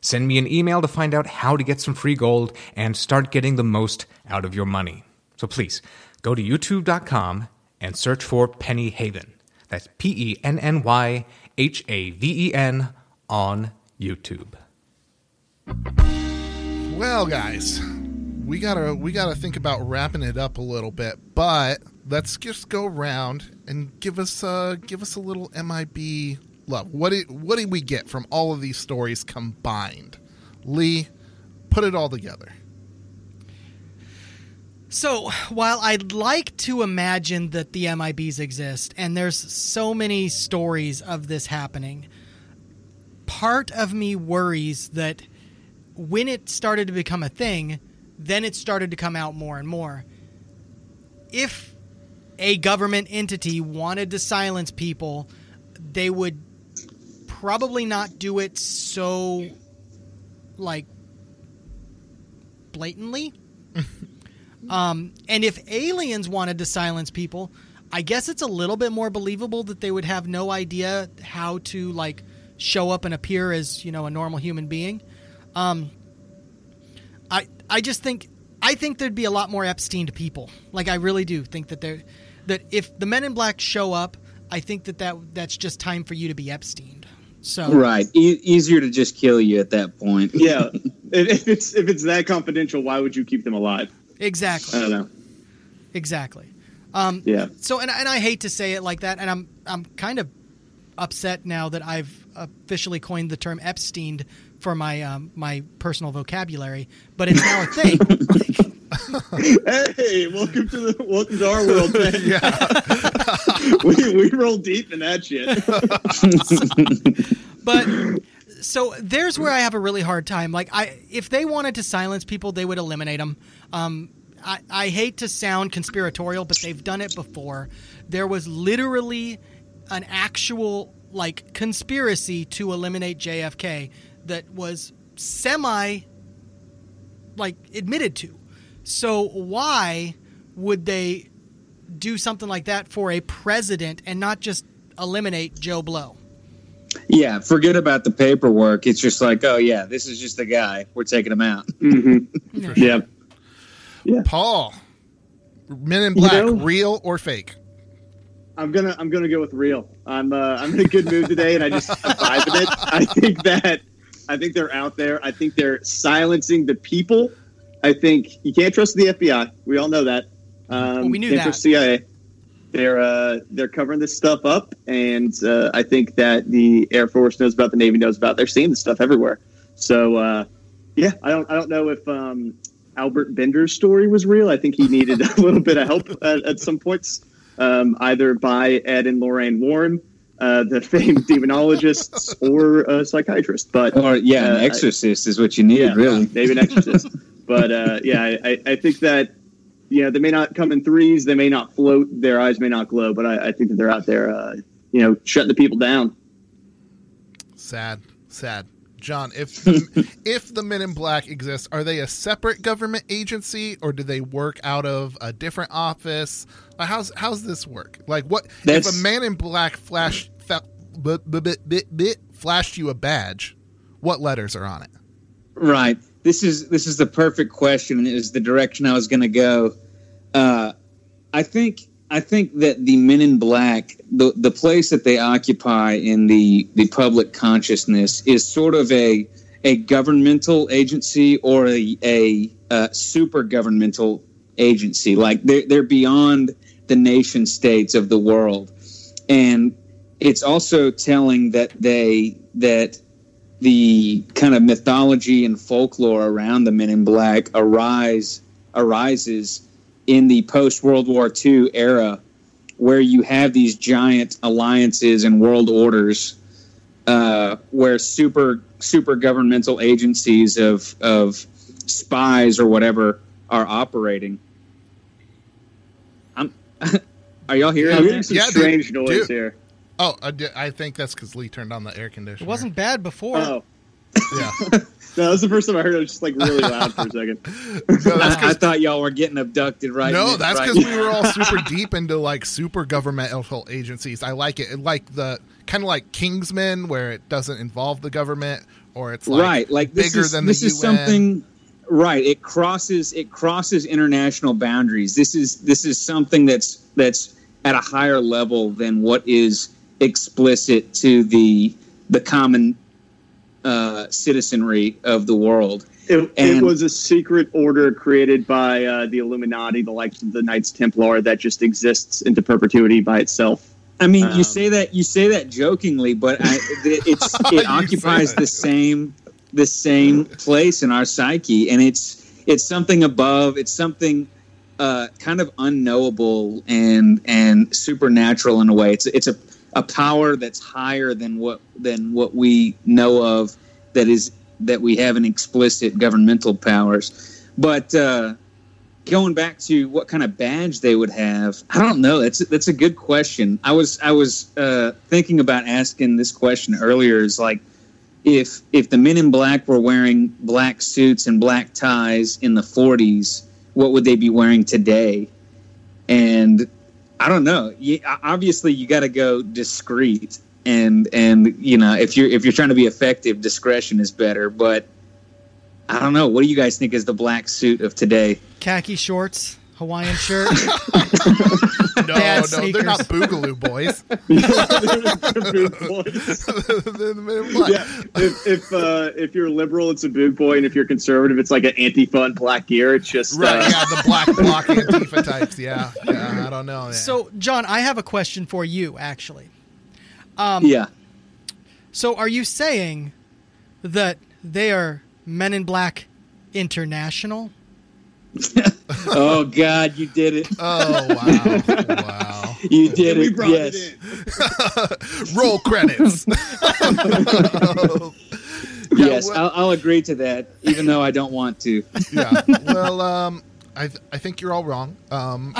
Send me an email to find out how to get some free gold and start getting the most out of your money. So please go to youtube.com and search for Penny Haven. That's P E N N Y H A V E N on YouTube. Well, guys, we gotta we gotta think about wrapping it up a little bit, but let's just go around and give us uh give us a little MIB love. What did what did we get from all of these stories combined? Lee, put it all together. So, while I'd like to imagine that the MIBs exist, and there's so many stories of this happening, part of me worries that when it started to become a thing, then it started to come out more and more. If a government entity wanted to silence people, they would probably not do it so, like, blatantly. Um, and if aliens wanted to silence people, I guess it's a little bit more believable that they would have no idea how to like show up and appear as you know a normal human being. Um, I I just think I think there'd be a lot more Epstein to people. Like I really do think that there that if the Men in Black show up, I think that, that that's just time for you to be Epstein. So Right. E- easier to just kill you at that point. Yeah, if if it's if it's that confidential, why would you keep them alive? exactly. I don't know. Exactly. Um, Yeah. So, and, and I hate to say it like that, and I'm I'm kind of upset now that I've officially coined the term Epstein for my um, my personal vocabulary, but it's now a thing. hey, welcome to the welcome to our world, man. we we roll deep in that shit. but so there's where I have a really hard time. Like, I if they wanted to silence people, they would eliminate them. Um, I, I hate to sound conspiratorial, but they've done it before. There was literally an actual like conspiracy to eliminate JFK that was semi like admitted to. So why would they do something like that for a president and not just eliminate Joe Blow? Yeah, forget about the paperwork. It's just like, oh yeah, this is just the guy. We're taking him out. Mm-hmm. Yeah. Yeah. Paul, Men in You Black, know- real or fake? I'm gonna I'm gonna go with real. I'm uh, I'm in a good mood today, and I just I'm vibing it. I think that I think they're out there. I think they're silencing the people. I think you can't trust the FBI. We all know that. Um, Well, we knew can't that. trust CIA. They're uh, they're covering this stuff up, and uh, I think that the Air Force knows about, the Navy knows about. They're seeing this stuff everywhere. So uh, yeah, I don't I don't know if um, Albert Bender's story was real. I think he needed a little bit of help at, at some points, um, either by Ed and Lorraine Warren, uh, the famed demonologists, or a psychiatrist. But Or yeah, uh, an exorcist is what you need, yeah, really. maybe an exorcist. but uh, yeah, I, I- I think that you know they may not come in threes, they may not float, their eyes may not glow, but I, I think that they're out there, uh, you know, shutting the people down. Sad, sad. John, if if the Men in Black exist, are they a separate government agency or do they work out of a different office? Like, how's how's this work? Like, what if a Man in Black flash fa- b- b- b- flashed you a badge? What letters are on it? Right. This is this is the perfect question, it the direction I was going to go. Uh, I think I think that the Men in Black, the the place that they occupy in the the public consciousness, is sort of a a governmental agency or a a uh, super governmental agency. Like they're they're beyond the nation states of the world, and it's also telling that they that the kind of mythology and folklore around the Men in Black arise arises in the post World War II era, where you have these giant alliances and world orders, uh, where super super governmental agencies of of spies or whatever are operating. I'm. Are y'all hearing I'm some Yeah, dude. strange noise Dude. here. Oh, I, di- I think that's because Lee turned on the air conditioner. It wasn't bad before. Oh, Yeah, no, that was the first time I heard it. It was just like really loud for a second. no, that's I, I thought y'all were getting abducted right no, that's right because we were all super deep into like super governmental agencies. I like it, like the kind of like Kingsman, where it doesn't involve the government, or it's like right like this bigger is, than this the is UN. something right it crosses it crosses international boundaries this is this is something that's that's at a higher level than what is explicit to the the common uh, citizenry of the world It, it was a secret order created by uh, the Illuminati, the likes of the Knights Templar, that just exists into perpetuity by itself. I mean, Um, you say that you say that jokingly, but I, it- it's it occupies the same the same place in our psyche, and it's it's something above. It's something uh, kind of unknowable and and supernatural in a way. It's it's a a power that's higher than what than what we know of. That is that we have in explicit governmental powers, but. Uh, going back to what kind of badge they would have, I don't know. That's that's a good question. I was I was uh, thinking about asking this question earlier. Is like if if the men in black were wearing black suits and black ties in the 40s, what would they be wearing today? And I don't know. You, obviously, you got to go discreet, and and you know if you're if you're trying to be effective, discretion is better. But I don't know. What do you guys think is the black suit of today? Khaki shorts, Hawaiian shirt. no, bad no, sneakers. they're not Boogaloo boys. They're the Men in yeah, if if, uh, if you're liberal, it's a boog boy, and if you're conservative, it's like an anti-fun black gear. It's just Right, uh, yeah, the black block Antifa types. Yeah, yeah, I don't know. Yeah. So, John, I have a question for you, actually. Um, yeah. So, are you saying that they are Men in Black International? Oh God, you did it. oh wow, wow. You did we it. brought Yes. it in. Roll credits. yes, well- I'll, I'll agree to that, even though I don't want to. yeah. Well, um, I th- I think you're all wrong. Um,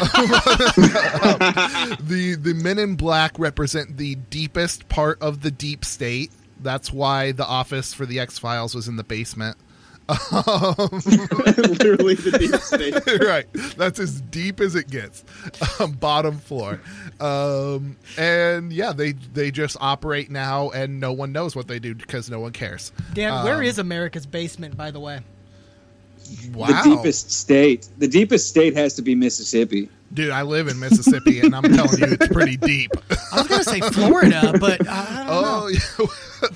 the the Men in Black represent the deepest part of the deep state. That's why the office for the X Files was in the basement. Literally the deep state. right. That's as deep as it gets. Um, bottom floor. Um, and yeah, they they just operate now, and no one knows what they do because no one cares. Dan, where Um, is America's basement, by the way? Wow, The deepest state. The deepest state has to be Mississippi. dude. I live in Mississippi, and I'm telling you, it's pretty deep. I was going to say Florida, but I don't know. Oh, yeah.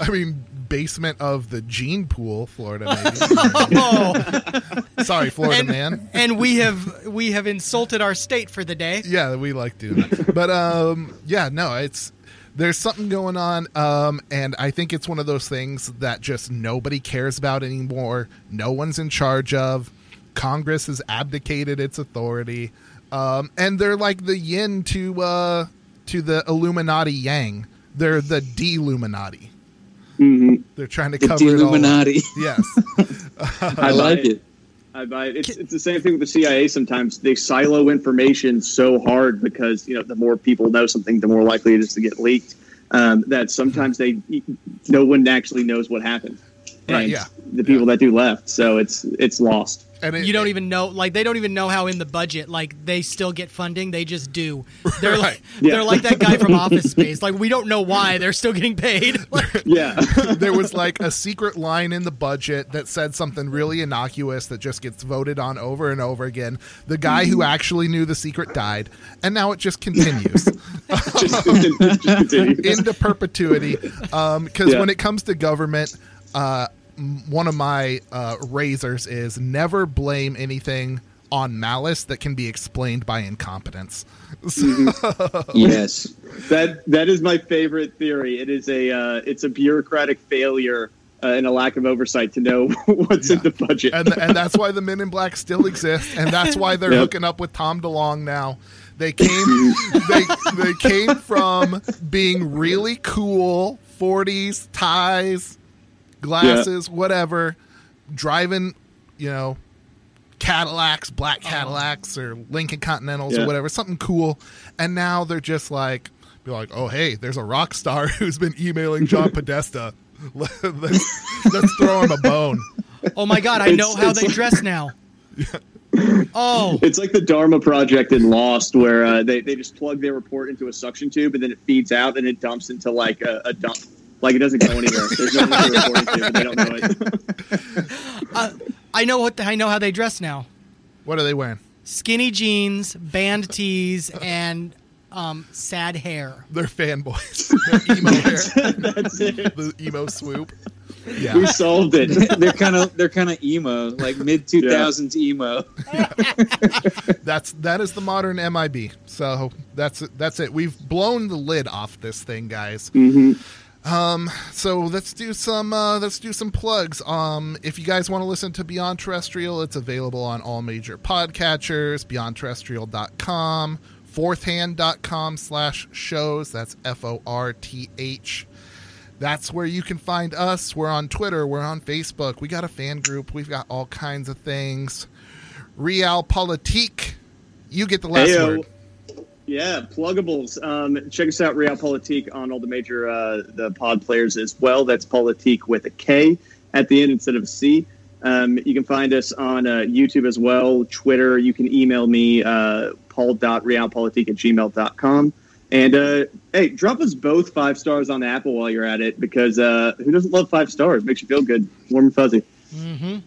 I mean, basement of the gene pool, Florida. Maybe. Oh, Sorry, Florida and, man. and we have we have insulted our state for the day. Yeah, we like doing that. But um, yeah, no, it's there's something going on, um, and I think it's one of those things that just nobody cares about anymore. No one's in charge of. Congress has abdicated its authority, um, and they're like the yin to uh, to the Illuminati yang. They're the Deluminati. Mhm. They're trying to The cover it all. up. Illuminati. Yes. I like it. I buy it. It's, it's the same thing with the CIA. Sometimes they silo information so hard because you know the more people know something, the more likely it is to get leaked. Um, that sometimes they no one actually knows what happened. Right, yeah. The people that do left, so it's it's lost. And it, You don't even know, like they don't even know how in the budget, like they still get funding. They just do. They're like Yeah. they're like that guy from Office Space. Like we don't know why they're still getting paid. Like, Yeah, there was like a secret line in the budget that said something really innocuous that just gets voted on over and over again. The guy who actually knew the secret died, and now it just continues just, just continue. into perpetuity. Because Yeah. when it comes to government, uh, m- one of my uh, razors is never blame anything on malice that can be explained by incompetence. Yes. That that is my favorite theory. It is a uh, it's a bureaucratic failure uh, and a lack of oversight to know what's in the budget. and and that's why the Men in Black still exist, and that's why they're Yep. hooking up with Tom DeLonge now. They came they they came from being really cool, forties ties, glasses, whatever, driving, you know, Cadillacs, black Cadillacs, or Lincoln Continentals, Yeah. or whatever, something cool, and now they're just like, be like, oh hey, there's a rock star who's been emailing John Podesta. let's, let's throw him a bone. oh my god, I It's- know how it's they like- dress now. Oh, It's like the Dharma project in Lost, where uh, they they just plug their report into a suction tube and then it feeds out and it dumps into like a, a dump. Like it doesn't go anywhere. There's no one to report it to, but they don't know it. uh, I know what I know how they dress now. What are they wearing? Skinny jeans, band tees, and um, sad hair. They're fanboys. They're emo hair. That's it. The emo swoop. We solved it. they're kind of they're kind of emo, like mid two thousands emo. That's that is the modern MIB. So that's that's it. We've blown the lid off this thing, guys. Um, so let's do some uh, let's do some plugs. Um, if you guys want to listen to Beyond Terrestrial, it's available on all major podcatchers, beyondterrestrial.com, fourthhand.com slash shows. That's F O R T H. That's where you can find us. We're on Twitter, we're on Facebook, we got a fan group, we've got all kinds of things. Real Realpolitik. You get the last Heyo. word. Yeah, pluggables. Um, check us out, Real Politik, on all the major uh, the pod players as well. That's Politik with a K at the end instead of a C. Um, you can find us on uh, YouTube as well, Twitter. You can email me, uh, paul.realpolitik at gmail.com. And uh, hey, drop us both five stars on Apple while you're at it because uh, who doesn't love five stars? Makes you feel good, warm and fuzzy. Mm-hmm.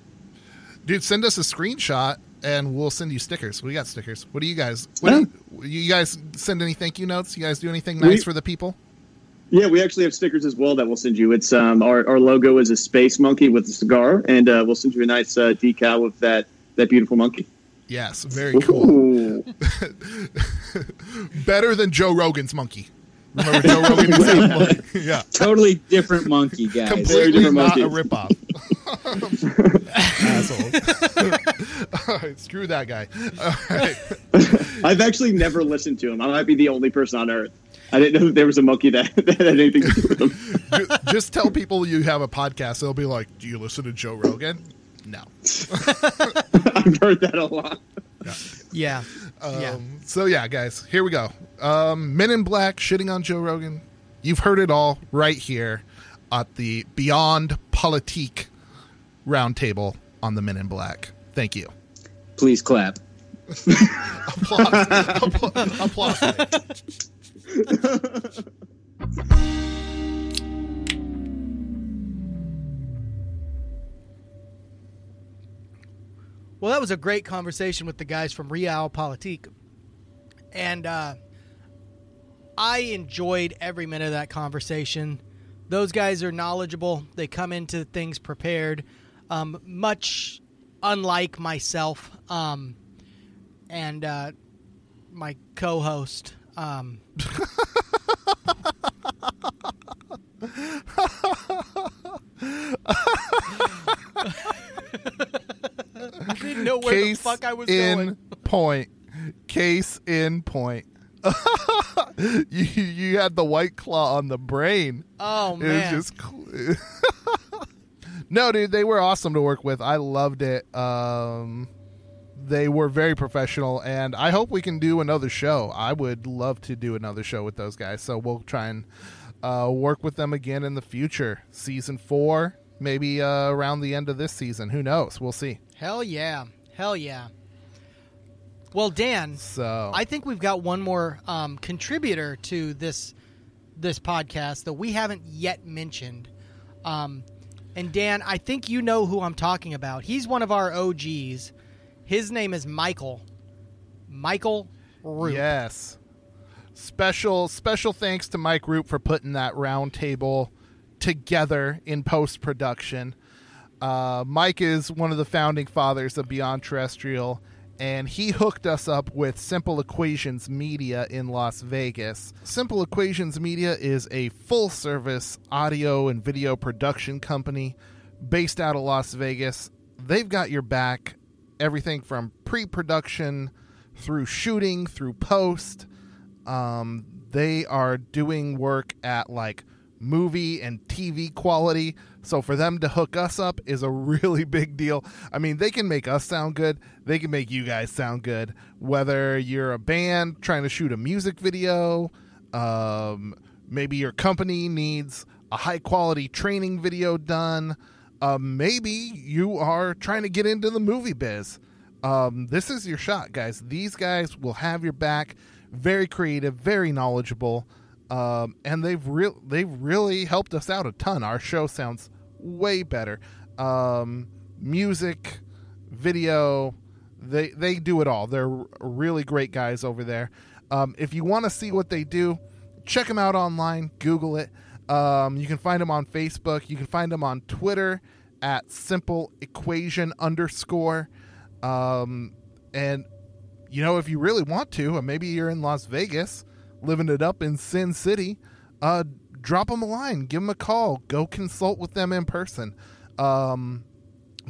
Dude, send us a screenshot and we'll send you stickers. We got stickers. What do you guys? What do you, You guys send any thank you notes? You guys do anything nice We- for the people? Yeah, we actually have stickers as well that we'll send you. It's um, our our logo is a space monkey with a cigar, and uh, we'll send you a nice uh, decal with that that beautiful monkey. Yes, very cool. Better than Joe Rogan's monkey. Remember Joe Rogan? used to have a monkey? yeah, Totally different monkey, guys. completely different not a monkey. ripoff. Assholes. All right, screw that guy. All right. I've actually never listened to him. I might be the only person on earth. I didn't know that there was a monkey that, that had anything to do with him. Just tell people you have a podcast. They'll be like, "Do you listen to Joe Rogan?" No. I've heard that a lot. Yeah. Um, yeah. So yeah, guys, here we go. Um, Men in Black shitting on Joe Rogan. You've heard it all right here at the Beyond Politik roundtable on the Men in Black. Thank you. Please clap. Applause. Appla- applause. Well, that was a great conversation with the guys from Real Politik. And uh, I enjoyed every minute of that conversation. Those guys are knowledgeable, they come into things prepared, um, much unlike myself um, and uh, my co host. Um, I didn't know where Case the fuck I was in going. point. Case in point. you you had the white claw on the brain. Oh It man! was just cl- no, dude. They were awesome to work with. I loved it. Um, they were very professional, and I hope we can do another show. I would love to do another show with those guys. So we'll try and uh, work with them again in the future. Season four, maybe uh, around the end of this season. Who knows? We'll see. Hell yeah! Hell yeah! Well, Dan, So I think we've got one more um, contributor to this this podcast that we haven't yet mentioned. Um, and Dan, I think you know who I'm talking about. He's one of our OGs. His name is Michael. Michael. Yes. Special special thanks to Mike Root for putting that round table together in post production. Uh, Mike is one of the founding fathers of Beyond Terrestrial, and he hooked us up with Simple Equations Media in Las Vegas. Simple Equations Media is a full service audio and video production company based out of Las Vegas. They've got your back, everything from pre production through shooting, through post. Um, they are doing work at like movie and TV quality. So for them to hook us up is a really big deal. I mean, they can make us sound good. They can make you guys sound good. Whether you're a band trying to shoot a music video, um, maybe your company needs a high quality training video done. Uh, maybe you are trying to get into the movie biz. Um, this is your shot, guys. These guys will have your back. Very creative, very knowledgeable, um, and they've real they've really helped us out a ton. Our show sounds way better. Um, music, video, they they do it all. They're really great guys over there. Um, if you want to see what they do, check them out online. Google it. Um, you can find them on Facebook. You can find them on Twitter at simple equation underscore. Um, and you know, if you really want to, or maybe you're in Las Vegas, living it up in Sin City, uh, drop them a line, give them a call, go consult with them in person. Um,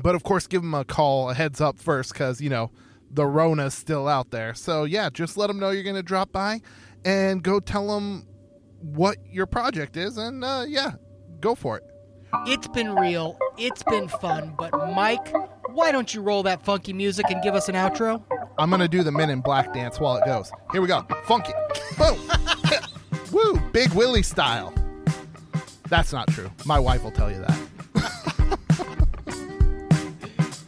but of course, give them a call, a heads up first, because you know the Rona's still out there. So yeah, just let them know you're going to drop by, and go tell them what your project is, and uh, yeah, go for it. It's been real. It's been fun. But Mike, why don't you roll that funky music and give us an outro? I'm gonna do the Men in Black dance while it goes. Here we go, funky, boom, woo, Big Willie style. That's not true. My wife will tell you that.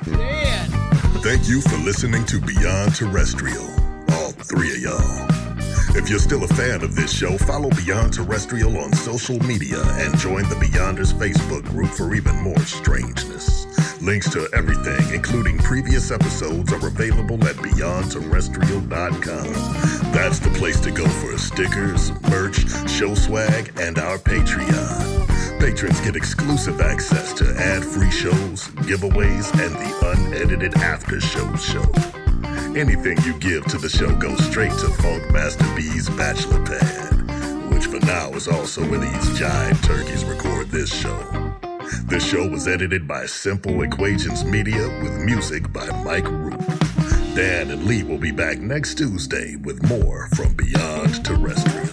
Dan. Thank you for listening to Beyond Terrestrial, all three of y'all. If you're still a fan of this show, follow Beyond Terrestrial on social media and join the Beyonders Facebook group for even more strangeness. Links to everything, including previous episodes, are available at beyondterrestrial.com. That's the place to go for stickers, merch, show swag, and our Patreon. Patrons get exclusive access to ad-free shows, giveaways, and the unedited after show show. Anything you give to the show goes straight to Funk Master B's bachelor pad, which for now is also where these giant turkeys record this show. This show was edited by Simple Equations Media with music by Mike Root. Dan and Lee will be back next Tuesday with more from Beyond Terrestrial.